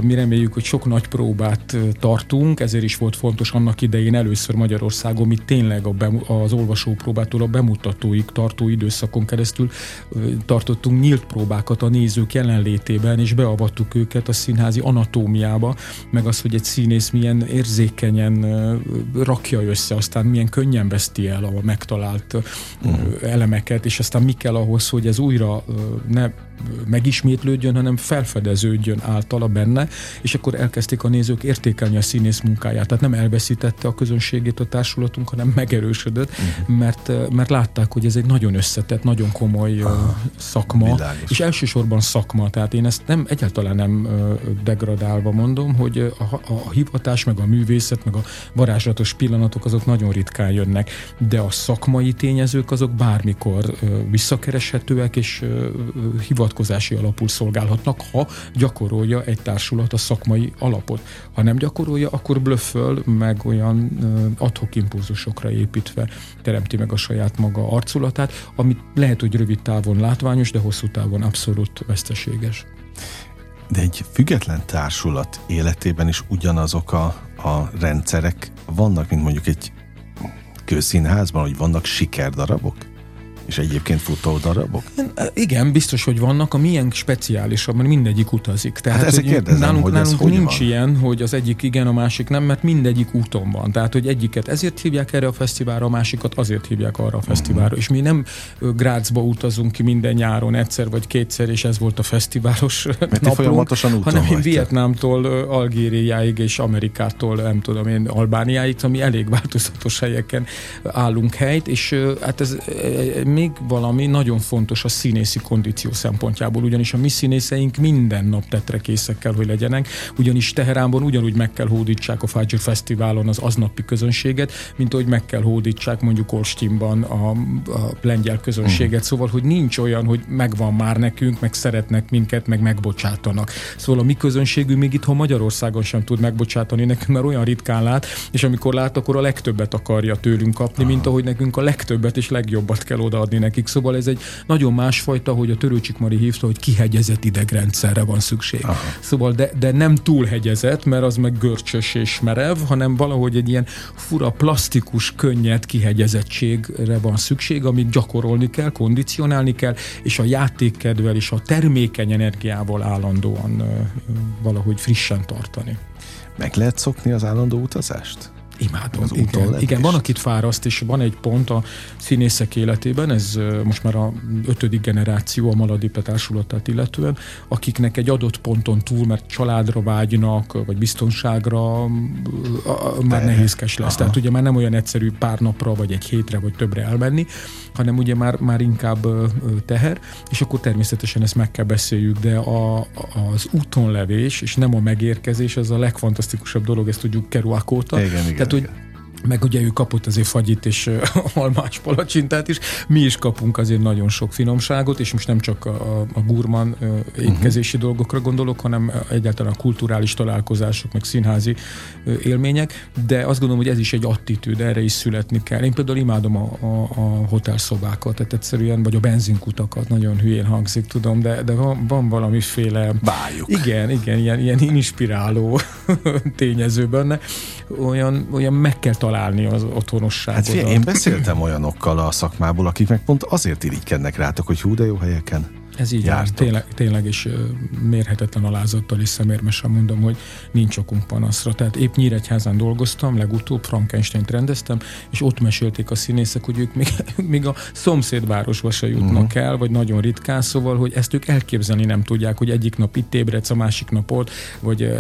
Mi reméljük, hogy sok nagy próbát tartunk, ezért is volt fontos annak idején először Magyarországon, mi tényleg a bem- az olvasópróbától a bemutatóig tartó időszakon keresztül tartottunk nyílt próbákat a nézők jelenlétében, és beavattuk őket a színházi anatómiába, meg az, hogy egy színész milyen érzékenyen rakja össze, aztán milyen könnyen veszti el a megtalált talált uh-huh. elemeket, és aztán mi kell ahhoz, hogy ez újra ne megismétlődjön, hanem felfedeződjön általa benne, és akkor elkezdték a nézők értékelni a színész munkáját. Tehát nem elveszítette a közönségét a társulatunk, hanem megerősödött, uh-huh. mert, mert látták, hogy ez egy nagyon összetett, nagyon komoly uh, szakma, világos. és elsősorban szakma. Tehát én ezt nem egyáltalán nem degradálva mondom, hogy a, a hivatás, meg a művészet, meg a varázslatos pillanatok azok nagyon ritkán jönnek, de a szakmai tényezők azok bármikor visszakereshetőek, és hivatás hivatkozási alapul szolgálhatnak, ha gyakorolja egy társulat a szakmai alapot. Ha nem gyakorolja, akkor blöfföl, meg olyan adhok impulzusokra építve teremti meg a saját maga arculatát, amit lehet, hogy rövid távon látványos, de hosszú távon abszolút veszteséges. De egy független társulat életében is ugyanazok a, a rendszerek vannak, mint mondjuk egy közszínházban, hogy vannak sikerdarabok? És egyébként futó darabok? Igen, biztos, hogy vannak. A milyen speciálisabb, mert mindegyik utazik. Tehát, hát ezek kérdezem, nálunk, hogy nálunk ez nincs van? ilyen, hogy az egyik igen, a másik nem, mert mindegyik úton van. Tehát, hogy egyiket ezért hívják erre a fesztiválra, a másikat azért hívják arra a mhm. fesztiválra. Uh-huh. És mi nem Grácsba utazunk ki minden nyáron egyszer vagy kétszer, és ez volt a fesztiválos mert naplónk, hanem én Vietnámtól, Algériáig és Amerikától, nem tudom én, Albániáig, ami elég változatos helyeken állunk helyt, és hát ez még valami nagyon fontos a színészi kondíció szempontjából, ugyanis a mi színészeink minden nap tetre készek kell, hogy legyenek, ugyanis Teheránban ugyanúgy meg kell hódítsák a Fajr Fesztiválon az aznapi közönséget, mint ahogy meg kell hódítsák mondjuk Olstinban a, a lengyel közönséget, mm. szóval, hogy nincs olyan, hogy megvan már nekünk, meg szeretnek minket, meg megbocsátanak. Szóval a mi közönségünk még itthon Magyarországon sem tud megbocsátani nekünk, mert olyan ritkán lát, és amikor lát, akkor a legtöbbet akarja tőlünk kapni, mint ahogy nekünk a legtöbbet és legjobbat kell odaadni nekik. Szóval ez egy nagyon másfajta, hogy a Törőcsik Mari hívta, hogy kihegyezett idegrendszerre van szükség. Aha. Szóval de, de nem túlhegyezett, mert az meg görcsös és merev, hanem valahogy egy ilyen fura, plastikus, könnyed kihegyezettségre van szükség, amit gyakorolni kell, kondicionálni kell, és a játékkedvel és a termékeny energiával állandóan valahogy frissen tartani. Meg lehet szokni az állandó utazást? Imádom. Az igen, igen, van, akit fáraszt, és van egy pont a színészek életében, ez most már a ötödik generáció a Maladipe társulatát illetően, akiknek egy adott ponton túl, mert családra vágynak, vagy biztonságra már De, nehézkes lesz. Aha. Tehát ugye már nem olyan egyszerű pár napra, vagy egy hétre, vagy többre elmenni, hanem ugye már, már inkább teher, és akkor természetesen ezt meg kell beszéljük, de a, az útonlevés, és nem a megérkezés, az a legfantasztikusabb dolog, ezt tudjuk Kerouac óta. Igen, igen, Tehát, igen. hogy meg ugye ő kapott azért fagyit és almás palacsintát is, mi is kapunk azért nagyon sok finomságot, és most nem csak a, a gurman étkezési uh-huh. dolgokra gondolok, hanem egyáltalán a kulturális találkozások, meg színházi élmények, de azt gondolom, hogy ez is egy attitűd, erre is születni kell. Én például imádom a, a, a hotelszobákat, tehát egyszerűen, vagy a benzinkutakat, nagyon hülyén hangzik, tudom, de, de van, van valamiféle... Bájuk. Igen, igen, ilyen, ilyen inspiráló tényező benne. Olyan, olyan meg kell találni találni az otthonosságot. Hát én beszéltem olyanokkal a szakmából, akik meg pont azért irigykednek rátok, hogy hú, de jó helyeken ez így jár, tényleg, tényleg is mérhetetlen alázattal és szemérmesen mondom, hogy nincs okunk panaszra. Tehát épp Nyíregyházán dolgoztam, legutóbb Frankenstein-t rendeztem, és ott mesélték a színészek, hogy ők még, még a szomszédvárosba se jutnak uh-huh. el, vagy nagyon ritkán, szóval, hogy ezt ők elképzelni nem tudják, hogy egyik nap itt ébredsz, a másik nap ott, vagy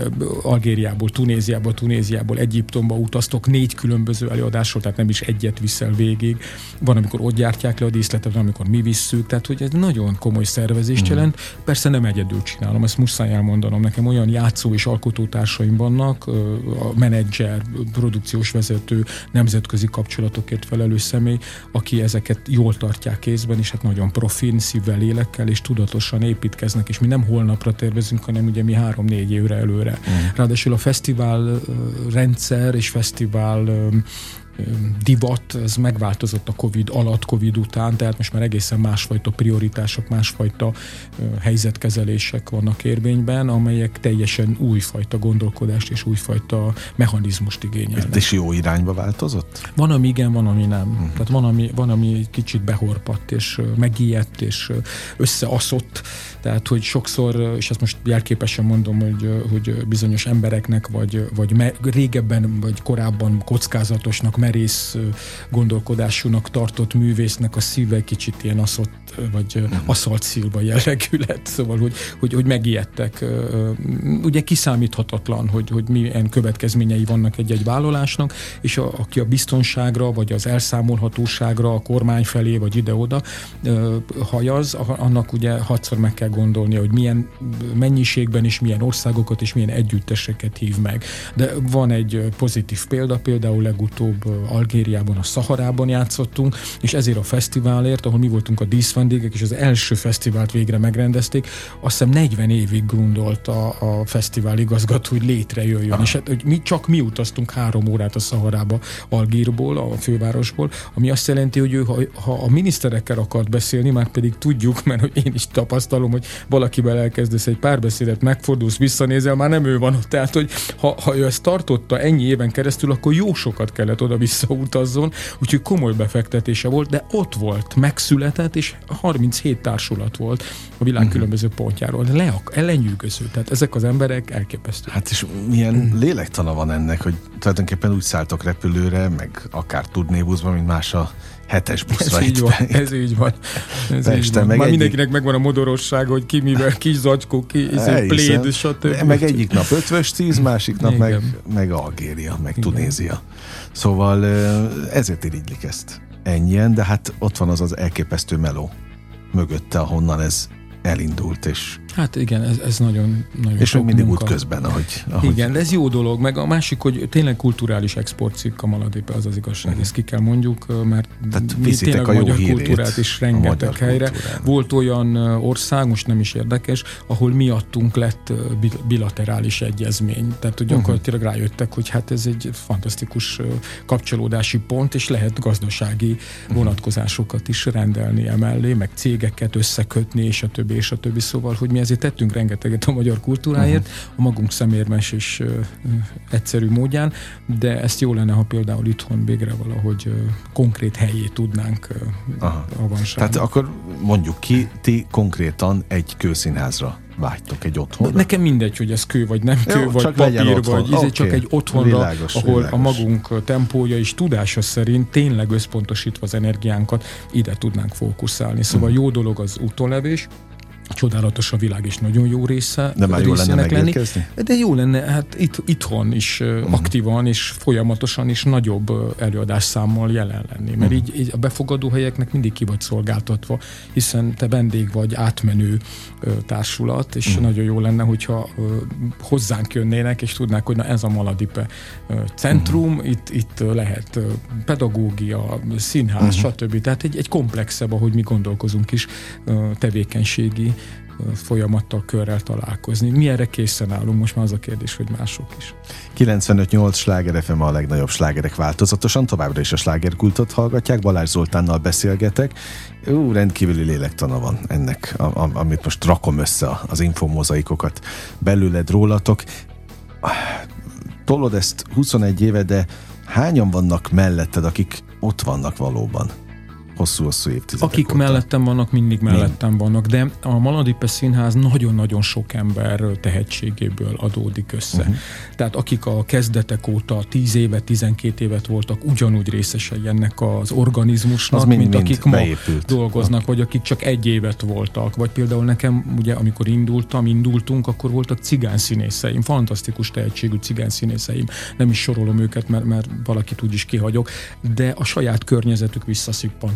Algériából, Tunéziából, Tunéziából, Egyiptomba utaztok négy különböző előadásról, tehát nem is egyet viszel végig. Van, amikor ott gyártják le a díszletet, van, amikor mi visszük, tehát hogy ez nagyon komoly szer szervezést mm. jelent. Persze nem egyedül csinálom, ezt muszáj elmondanom. Nekem olyan játszó és alkotótársaim vannak, a menedzser, produkciós vezető, nemzetközi kapcsolatokért felelős személy, aki ezeket jól tartják kézben, és hát nagyon profin, szívvel, lélekkel és tudatosan építkeznek, és mi nem holnapra tervezünk, hanem ugye mi három-négy évre előre. Mm. Ráadásul a fesztivál rendszer és fesztivál divat, ez megváltozott a Covid alatt, Covid után, tehát most már egészen másfajta prioritások, másfajta helyzetkezelések vannak érvényben, amelyek teljesen újfajta gondolkodást és újfajta mechanizmust igényelnek. És jó irányba változott? Van, ami igen, van, ami nem. Uh-huh. Tehát van ami, van, ami egy kicsit behorpadt, és megijedt, és összeaszott, tehát, hogy sokszor, és ezt most jelképesen mondom, hogy, hogy bizonyos embereknek, vagy, vagy me, régebben, vagy korábban kockázatosnak, merész gondolkodásúnak tartott művésznek a szíve kicsit ilyen aszott, vagy uh-huh. aszalt szilva jellegű lett, szóval, hogy, hogy, hogy megijedtek. Ugye kiszámíthatatlan, hogy, hogy milyen következményei vannak egy-egy vállalásnak, és a, aki a biztonságra, vagy az elszámolhatóságra, a kormány felé, vagy ide-oda hajaz, annak ugye hatszor meg kell gondolnia, hogy milyen mennyiségben és milyen országokat és milyen együtteseket hív meg. De van egy pozitív példa, például legutóbb Algériában, a Szaharában játszottunk, és ezért a fesztiválért, ahol mi voltunk a díszvendégek, és az első fesztivált végre megrendezték, azt hiszem 40 évig gondolt a, a fesztivál igazgató, hogy létrejöjjön. Aha. És hát, hogy mi csak mi utaztunk három órát a Szaharába Algírból, a fővárosból, ami azt jelenti, hogy ő, ha, ha a miniszterekkel akart beszélni, már pedig tudjuk, mert hogy én is tapasztalom, hogy valakivel elkezdesz egy párbeszédet, megfordulsz, visszanézel, már nem ő van ott. Tehát, hogy ha, ha ő ezt tartotta ennyi éven keresztül, akkor jó sokat kellett oda-vissza úgyhogy komoly befektetése volt, de ott volt, megszületett, és 37 társulat volt a világ uh-huh. különböző pontjáról. Le, ellenyűgöző. Tehát ezek az emberek elképesztő. Hát és milyen uh-huh. lélektana van ennek, hogy tulajdonképpen úgy szálltok repülőre, meg akár tudnébuszba, mint más a hetes buszra. Ez így van, ez így van. Ez így van. Meg Már egyik... mindenkinek megvan a modorosság, hogy ki mivel, kis zacskó, ki izé, pléd, stb. Meg egyik nap ötvös tíz, másik nap meg, meg Algéria, meg Igen. Tunézia. Szóval ezért irigylik ezt ennyien, de hát ott van az az elképesztő meló mögötte, ahonnan ez elindult, és Hát igen, ez, ez nagyon, nagyon És még mindig munka. út közben, ahogy, ahogy... Igen, de ez jó dolog, meg a másik, hogy tényleg kulturális exportcikk a Maladépe, az az igazság, uh-huh. ezt ki kell mondjuk, mert Tehát mi tényleg a, a magyar kultúrát is rengeteg helyre. Kultúrán. Volt olyan ország, most nem is érdekes, ahol miattunk lett bilaterális egyezmény. Tehát, hogy gyakorlatilag uh-huh. rájöttek, hogy hát ez egy fantasztikus kapcsolódási pont, és lehet gazdasági uh-huh. vonatkozásokat is rendelni emellé, meg cégeket összekötni, és a többi, és a többi. Szóval, hogy mi ezért tettünk rengeteget a magyar kultúráért, uh-huh. a magunk szemérmes és uh, egyszerű módján, de ezt jó lenne, ha például itthon végre valahogy uh, konkrét helyét tudnánk avanzsálni. Tehát akkor mondjuk ki, ti konkrétan egy kőszínházra vágytok egy otthon. Nekem mindegy, hogy ez kő vagy nem kő, Jó, vagy csak papír, otthon. vagy okay. Oké. csak egy otthonra, Világos, ahol világos. a magunk tempója és tudása szerint tényleg összpontosítva az energiánkat ide tudnánk fókuszálni. Szóval Mhm. jó dolog az útonlevés, csodálatos a világ és nagyon jó része. De már jó lenne lenni. De jó lenne, hát itt, itthon is uh, aktívan és folyamatosan is nagyobb előadásszámmal jelen lenni. Mert Mhm. így, így a befogadó helyeknek mindig ki vagy szolgáltatva, hiszen te vendég vagy, átmenő társulat, és Mhm. nagyon jó lenne, hogyha ö, hozzánk jönnének, és tudnák, hogy na ez a Maladipe centrum, Mhm. itt, itt lehet pedagógia, színház, Mhm. stb. Tehát egy, egy komplexebb, ahogy mi gondolkozunk is, tevékenységi folyamattal, körrel találkozni. Mi erre készen állunk? Most már az a kérdés, hogy mások is. 95-8 sláger FM a legnagyobb slágerek változatosan, továbbra is a slágerkultot hallgatják, Balázs Zoltánnal beszélgetek. Ú, rendkívüli lélektana van ennek, a, a, amit most rakom össze az infomozaikokat belőled rólatok. Tolod ezt 21 éve, de hányan vannak melletted, akik ott vannak valóban? Hosszú-hosszú évtizedek Akik óta. mellettem vannak, mindig mellettem vannak, de a Maladipe Színház nagyon-nagyon sok ember tehetségéből adódik össze. Uh-huh. Tehát akik a kezdetek óta 10 évet, 12 évet voltak, ugyanúgy részesei ennek az organizmusnak, Az mint akik ma beépült. dolgoznak, vagy akik csak egy évet voltak. Vagy például nekem, ugye amikor indultam, indultunk, akkor voltak cigány színészeim, fantasztikus tehetségű cigány színészeim. Nem is sorolom őket, mert, mert valakit úgyis kihagyok, de a saját környezetük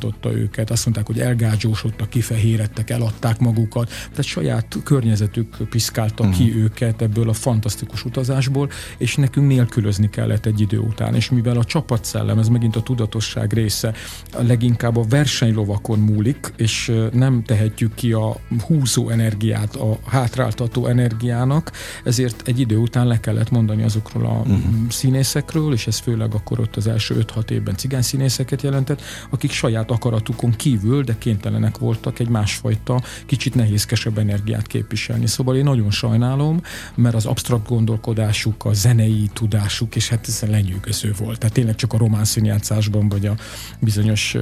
visszaszippantotta őket. Azt mondták, hogy elgágyósodtak, kifehérettek, eladták magukat. Tehát saját környezetük piszkálta uh-huh. ki őket ebből a fantasztikus utazásból, és nekünk nélkülözni kellett egy idő után. És mivel a csapatszellem, ez megint a tudatosság része, leginkább a versenylovakon múlik, és nem tehetjük ki a húzó energiát a hátráltató energiának, ezért egy idő után le kellett mondani azokról a uh-huh. színészekről, és ez főleg akkor ott az első 5-6 évben cigány színészeket jelentett, akik saját akaratukon kívül, de kénytelenek voltak egy másfajta, kicsit nehézkesebb energiát képviselni. Szóval én nagyon sajnálom, mert az absztrakt gondolkodásuk, a zenei tudásuk, és hát ez lenyűgöző volt. Tehát tényleg csak a román színjátszásban, vagy a bizonyos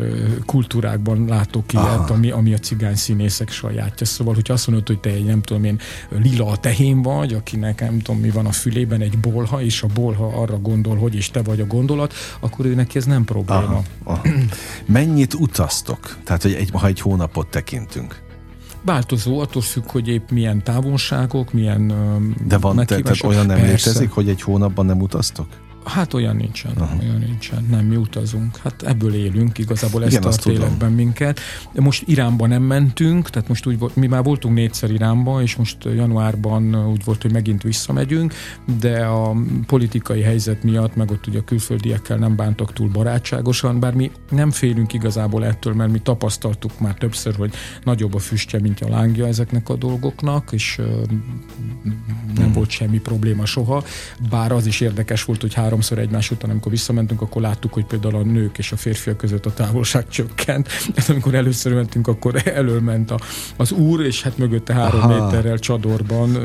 kultúrákban látok ilyet, ami, ami a cigány színészek sajátja. Szóval, hogyha azt mondod, hogy te egy nem tudom én lila a tehén vagy, akinek nem tudom mi van a fülében, egy bolha, és a bolha arra gondol, hogy és te vagy a gondolat, akkor ő neki ez nem probléma. Aha, aha. Mennyit utaztok? Tehát, hogy egy, ha egy hónapot tekintünk. Változó, attól függ, hogy épp milyen távolságok, milyen De van, te, tehát olyan nem Persze. létezik, hogy egy hónapban nem utaztok? Hát olyan nincsen, Aha. olyan nincsen. Nem, mi utazunk. Hát ebből élünk, igazából ez Igen, tart tudom. életben minket. Most Iránba nem mentünk, tehát most úgy mi már voltunk négyszer Iránba, és most januárban úgy volt, hogy megint visszamegyünk, de a politikai helyzet miatt, meg ott ugye a külföldiekkel nem bántak túl barátságosan, bár mi nem félünk igazából ettől, mert mi tapasztaltuk már többször, hogy nagyobb a füstje, mint a lángja ezeknek a dolgoknak, és nem volt semmi probléma soha, bár az is érdekes volt, hogy háromszor egymás után, amikor visszamentünk, akkor láttuk, hogy például a nők és a férfiak között a távolság csökkent. Tehát amikor először mentünk, akkor elől ment a, az úr, és hát mögötte három Aha. méterrel csadorban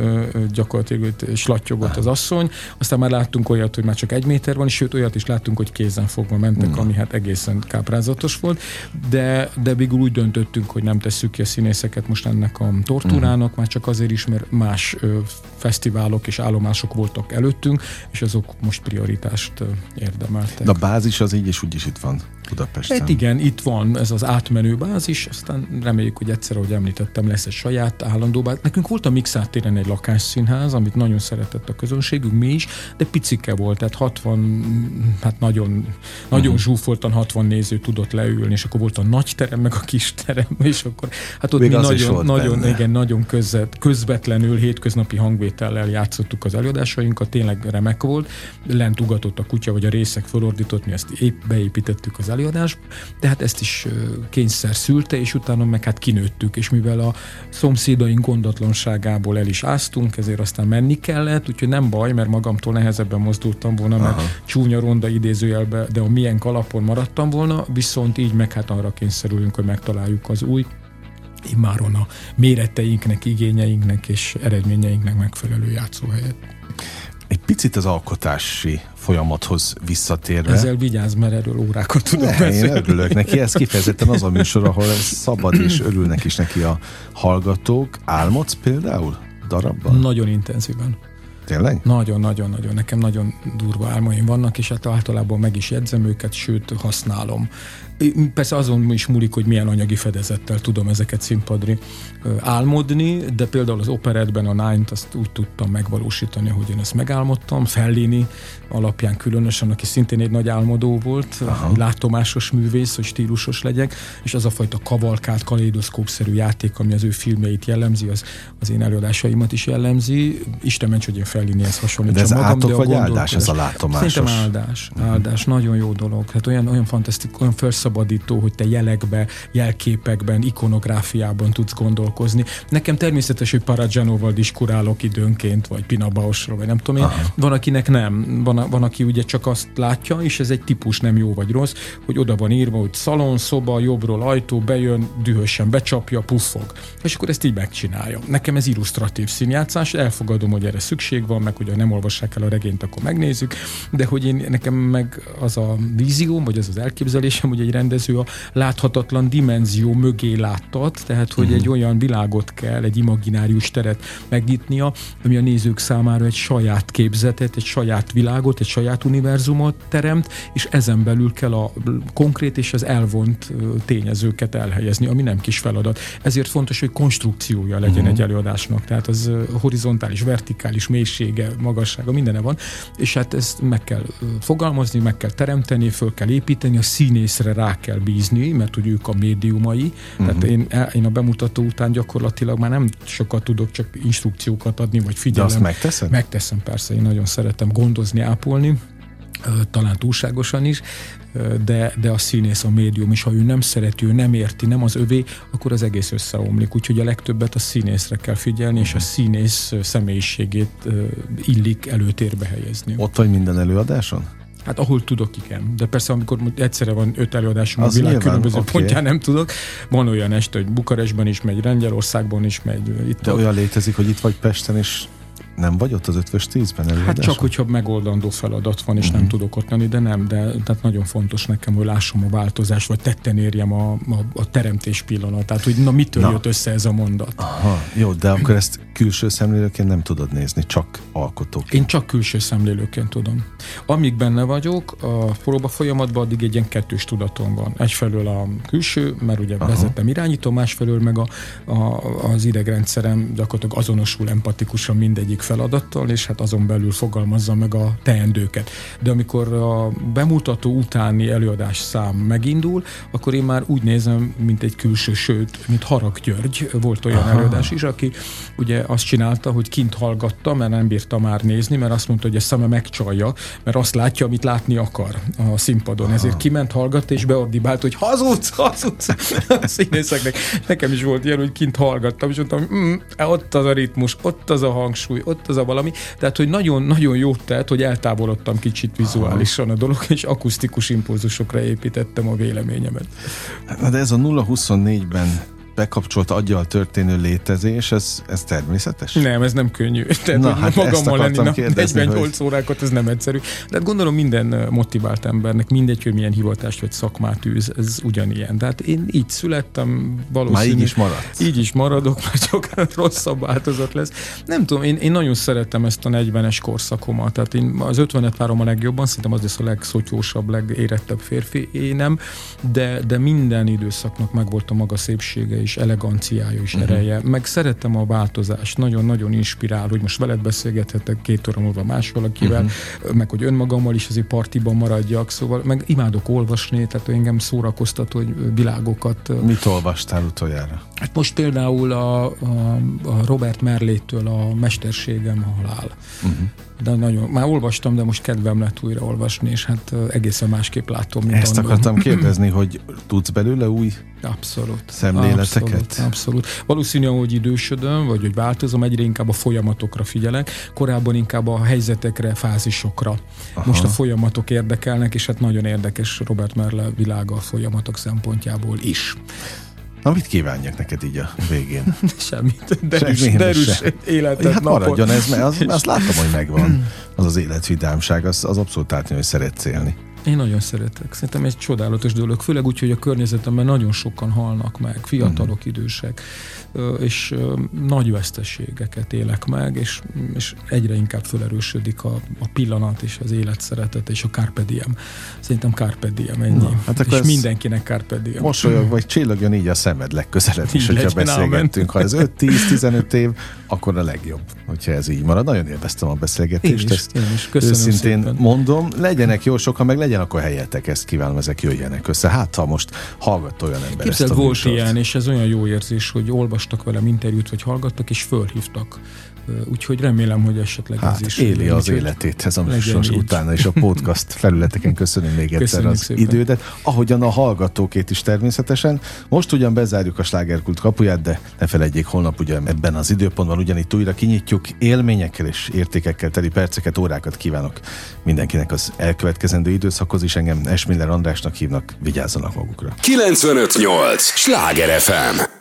gyakorlatilag őt slattyogott az asszony. Aztán már láttunk olyat, hogy már csak egy méter van, és sőt olyat is láttunk, hogy kézen fogva mentek, ami hát egészen káprázatos volt. De, de végül úgy döntöttünk, hogy nem tesszük ki a színészeket most ennek a tortúrának, már csak azért is, mert más ö, fesztiválok és állomások voltak előttünk, és azok most prioritást érdemeltek. De a bázis az így és úgy is itt van Budapesten. Hát igen, itt van ez az átmenő bázis, aztán reméljük, hogy egyszer, ahogy említettem, lesz egy saját állandó bázis. Nekünk volt a Mixát téren egy lakásszínház, amit nagyon szeretett a közönségünk, mi is, de picike volt, tehát 60, hát nagyon, nagyon uh-huh. zsúfoltan 60 néző tudott leülni, és akkor volt a nagy terem, meg a kis terem, és akkor hát ott Még mi nagyon, nagyon, benne. igen, nagyon közvet, közvetlenül hétköznapi hangvétellel játszottuk az előadásainkat, tényleg remek volt, lent ugatott a kutya, vagy a részek fölordított, mi ezt épp beépítettük az előadásba, de hát ezt is kényszer szülte, és utána meg hát kinőttük, és mivel a szomszédaink gondatlanságából el is áztunk, ezért aztán menni kellett, úgyhogy nem baj, mert magamtól nehezebben mozdultam volna, mert Aha. csúnya ronda idézőjelbe, de a milyen kalapon maradtam volna, viszont így meg hát arra kényszerülünk, hogy megtaláljuk az új immáron a méreteinknek, igényeinknek és eredményeinknek megfelelő játszóhelyet. Egy picit az alkotási folyamathoz visszatérve. Ezzel vigyázz, mert erről órákat tudok Ne, én beszélni. örülök neki, ez kifejezetten az a műsor, ahol ez szabad és örülnek is neki a hallgatók. Álmodsz például? darabban? Nagyon intenzíven. Tényleg? Nagyon-nagyon-nagyon. Nekem nagyon durva álmaim vannak, és hát általában meg is jegyzem őket, sőt használom. Persze azon is múlik, hogy milyen anyagi fedezettel tudom ezeket színpadri álmodni, de például az operetben a Nine-t azt úgy tudtam megvalósítani, hogy én ezt megálmodtam. Fellini alapján különösen, aki szintén egy nagy álmodó volt, Aha. látomásos művész, hogy stílusos legyek, és az a fajta kavalkált, kaleidoszkópszerű játék, ami az ő filmjeit jellemzi, az, az én előadásaimat is jellemzi. Isten ments, hogy én Fellinihez hasonlítsam de ez magam, átok de a vagy áldás ez a látomásos? Szerintem áldás. Áldás. Uh-huh. Nagyon jó dolog. Hát olyan, olyan fantasztik, olyan felszabadító, hogy te jelekbe, jelképekben, ikonográfiában tudsz gondolkozni. Nekem természetes, hogy Parajanóval diskurálok időnként, vagy Pina Bausról, vagy nem tudom én. Aha. Van, akinek nem. Van, van, aki ugye csak azt látja, és ez egy típus nem jó vagy rossz, hogy oda van írva, hogy szalon, szoba, jobbról ajtó, bejön, dühösen becsapja, puffog. És akkor ezt így megcsinálja. Nekem ez illusztratív színjátszás, elfogadom, hogy erre szükség van, meg hogy nem olvassák el a regényt, akkor megnézzük, de hogy én nekem meg az a vízióm, vagy az az elképzelésem, hogy egy rendező a láthatatlan dimenzió mögé láttat, tehát hogy uh-huh. egy olyan világot kell, egy imaginárius teret megnyitnia, ami a nézők számára egy saját képzetet, egy saját világot, egy saját univerzumot teremt, és ezen belül kell a konkrét és az elvont tényezőket elhelyezni, ami nem kis feladat. Ezért fontos, hogy konstrukciója legyen uh-huh. egy előadásnak, tehát az horizontális, vertikális mélysége, magassága, mindene van, és hát ezt meg kell fogalmazni, meg kell teremteni, föl kell építeni, a színészre rá kell bízni, mert hogy ők a médiumai, uh-huh. tehát én, én a bemutató után gyakorlatilag már nem sokat tudok csak instrukciókat adni, vagy figyelem. De azt megteszed? Megteszem, persze, én nagyon szeretem gondozni, ápolni, talán túlságosan is, de, de a színész, a médium, és ha ő nem szereti, ő nem érti, nem az övé, akkor az egész összeomlik. Úgyhogy a legtöbbet a színészre kell figyelni, és a színész személyiségét illik előtérbe helyezni. Ott vagy minden előadáson? Hát ahol tudok, igen. De persze, amikor egyszerre van öt előadásom az a világ nyilván, különböző okay. pontján nem tudok. Van olyan este, hogy Bukarestben is megy, Lengyelországban is megy. Itt De a... olyan létezik, hogy itt vagy Pesten, és nem vagy ott az ötvös tízben előadáson? Hát csak, hogyha megoldandó feladat van, és uh-huh. nem mhm. tudok ott lenni, de nem, de tehát nagyon fontos nekem, hogy lássam a változást, vagy tetten érjem a, a, a teremtés pillanatát, hogy na mitől na. jött össze ez a mondat. Aha, jó, de akkor ezt külső szemlélőként nem tudod nézni, csak alkotóként. Én csak külső szemlélőként tudom. Amíg benne vagyok, a próba folyamatban addig egy ilyen kettős tudatom van. Egyfelől a külső, mert ugye Aha. vezetem, irányítom, másfelől meg a, a, az idegrendszerem gyakorlatilag azonosul empatikusan mindegyik feladattal, és hát azon belül fogalmazza meg a teendőket. De amikor a bemutató utáni előadás szám megindul, akkor én már úgy nézem, mint egy külső, sőt, mint Harag György, volt olyan Aha. előadás is, aki ugye azt csinálta, hogy kint hallgatta, mert nem bírta már nézni, mert azt mondta, hogy a szeme megcsalja, mert azt látja, amit látni akar a színpadon. Aha. Ezért kiment, hallgatta, és beordibált, hogy hazudsz, hazudsz a színészeknek. Nekem is volt ilyen, hogy kint hallgattam, és mondtam, mm, ott az a ritmus, ott az a hangsúly, ott az a valami. Tehát, hogy nagyon-nagyon jót tett, hogy eltávolodtam kicsit vizuálisan a dolog, és akusztikus impulzusokra építettem a véleményemet. Na de ez a 0-24-ben bekapcsolt aggyal történő létezés, ez, ez természetes? Nem, ez nem könnyű. Tehát, Na, hát magammal lenni nap 48 hogy... órákat, ez nem egyszerű. De hát gondolom minden motivált embernek, mindegy, hogy milyen hivatást vagy szakmát űz, ez ugyanilyen. Tehát én így születtem, valószínű. Már így is marad. Így is maradok, mert csak rosszabb változat lesz. Nem tudom, én, én nagyon szeretem ezt a 40-es korszakomat. Tehát én az 50-et várom a legjobban, szerintem az lesz a legszotyósabb, legérettebb férfi énem, de, de minden időszaknak megvolt a maga szépsége és eleganciája és uh-huh. ereje. Meg szeretem a változást, nagyon-nagyon inspirál, hogy most veled beszélgethetek két óra múlva más valakivel, uh-huh. meg hogy önmagammal is azért partiban maradjak, szóval meg imádok olvasni, tehát engem szórakoztat, hogy világokat. Mit olvastál utoljára? Hát most például a, a, a Robert Merlétől a Mesterségem a halál. Uh-huh de nagyon, már olvastam, de most kedvem lett újra olvasni, és hát egészen másképp látom, mint Ezt annól. akartam kérdezni, hogy tudsz belőle új Abszolút. Szemléleteket? Abszolút, abszolút. Valószínű, hogy idősödöm, vagy hogy változom, egyre inkább a folyamatokra figyelek, korábban inkább a helyzetekre, fázisokra. Aha. Most a folyamatok érdekelnek, és hát nagyon érdekes Robert Merle világa a folyamatok szempontjából is. Na, mit kívánjak neked így a végén? Semmit. Derűs, Semmi, derűs se. életet, Hát napot. maradjon ez, mert az, azt látom, hogy megvan. Az az életvidámság, az, az abszolút átni, hogy szeretsz élni. Én nagyon szeretek. Szerintem egy csodálatos dolog, főleg úgy, hogy a környezetemben nagyon sokan halnak meg, fiatalok, uh-huh. idősek, és nagy veszteségeket élek meg, és, és egyre inkább felerősödik a, a pillanat és az élet szeretet és a Carpe Diem. Szerintem Carpe Diem ennyi. Na, hát és mindenkinek Carpe Diem. Mosolyog, vagy csillagjon így a szemed legközelebb is, hogyha beszélgettünk. Ha ez 5-10-15 év, akkor a legjobb, hogyha ez így marad. Nagyon élveztem a beszélgetést. Én is, ezt én is. Köszönöm őszintén szépen. mondom, legyenek jó sokan, meg legyen akkor helyetek, ezt kívánom, ezek jöjjenek össze. Hát, ha most hallgat olyan ember Képzeld, ezt a volt műsort. ilyen, és ez olyan jó érzés, hogy olvastak velem interjút, vagy hallgattak, és fölhívtak Úgyhogy remélem, hogy esetleg hát, ez is. éli az életét ez a műsor utána, és a podcast felületeken köszönöm még egyszer Köszönjük az szépen. idődet, ahogyan a hallgatókét is természetesen. Most ugyan bezárjuk a slágerkult kapuját, de ne felejtjék, holnap ugye ebben az időpontban ugyanitt újra kinyitjuk élményekkel és értékekkel teli perceket, órákat kívánok mindenkinek az elkövetkezendő időszakhoz is. Engem Esmiller Andrásnak hívnak, vigyázzanak magukra. 958! Sláger FM!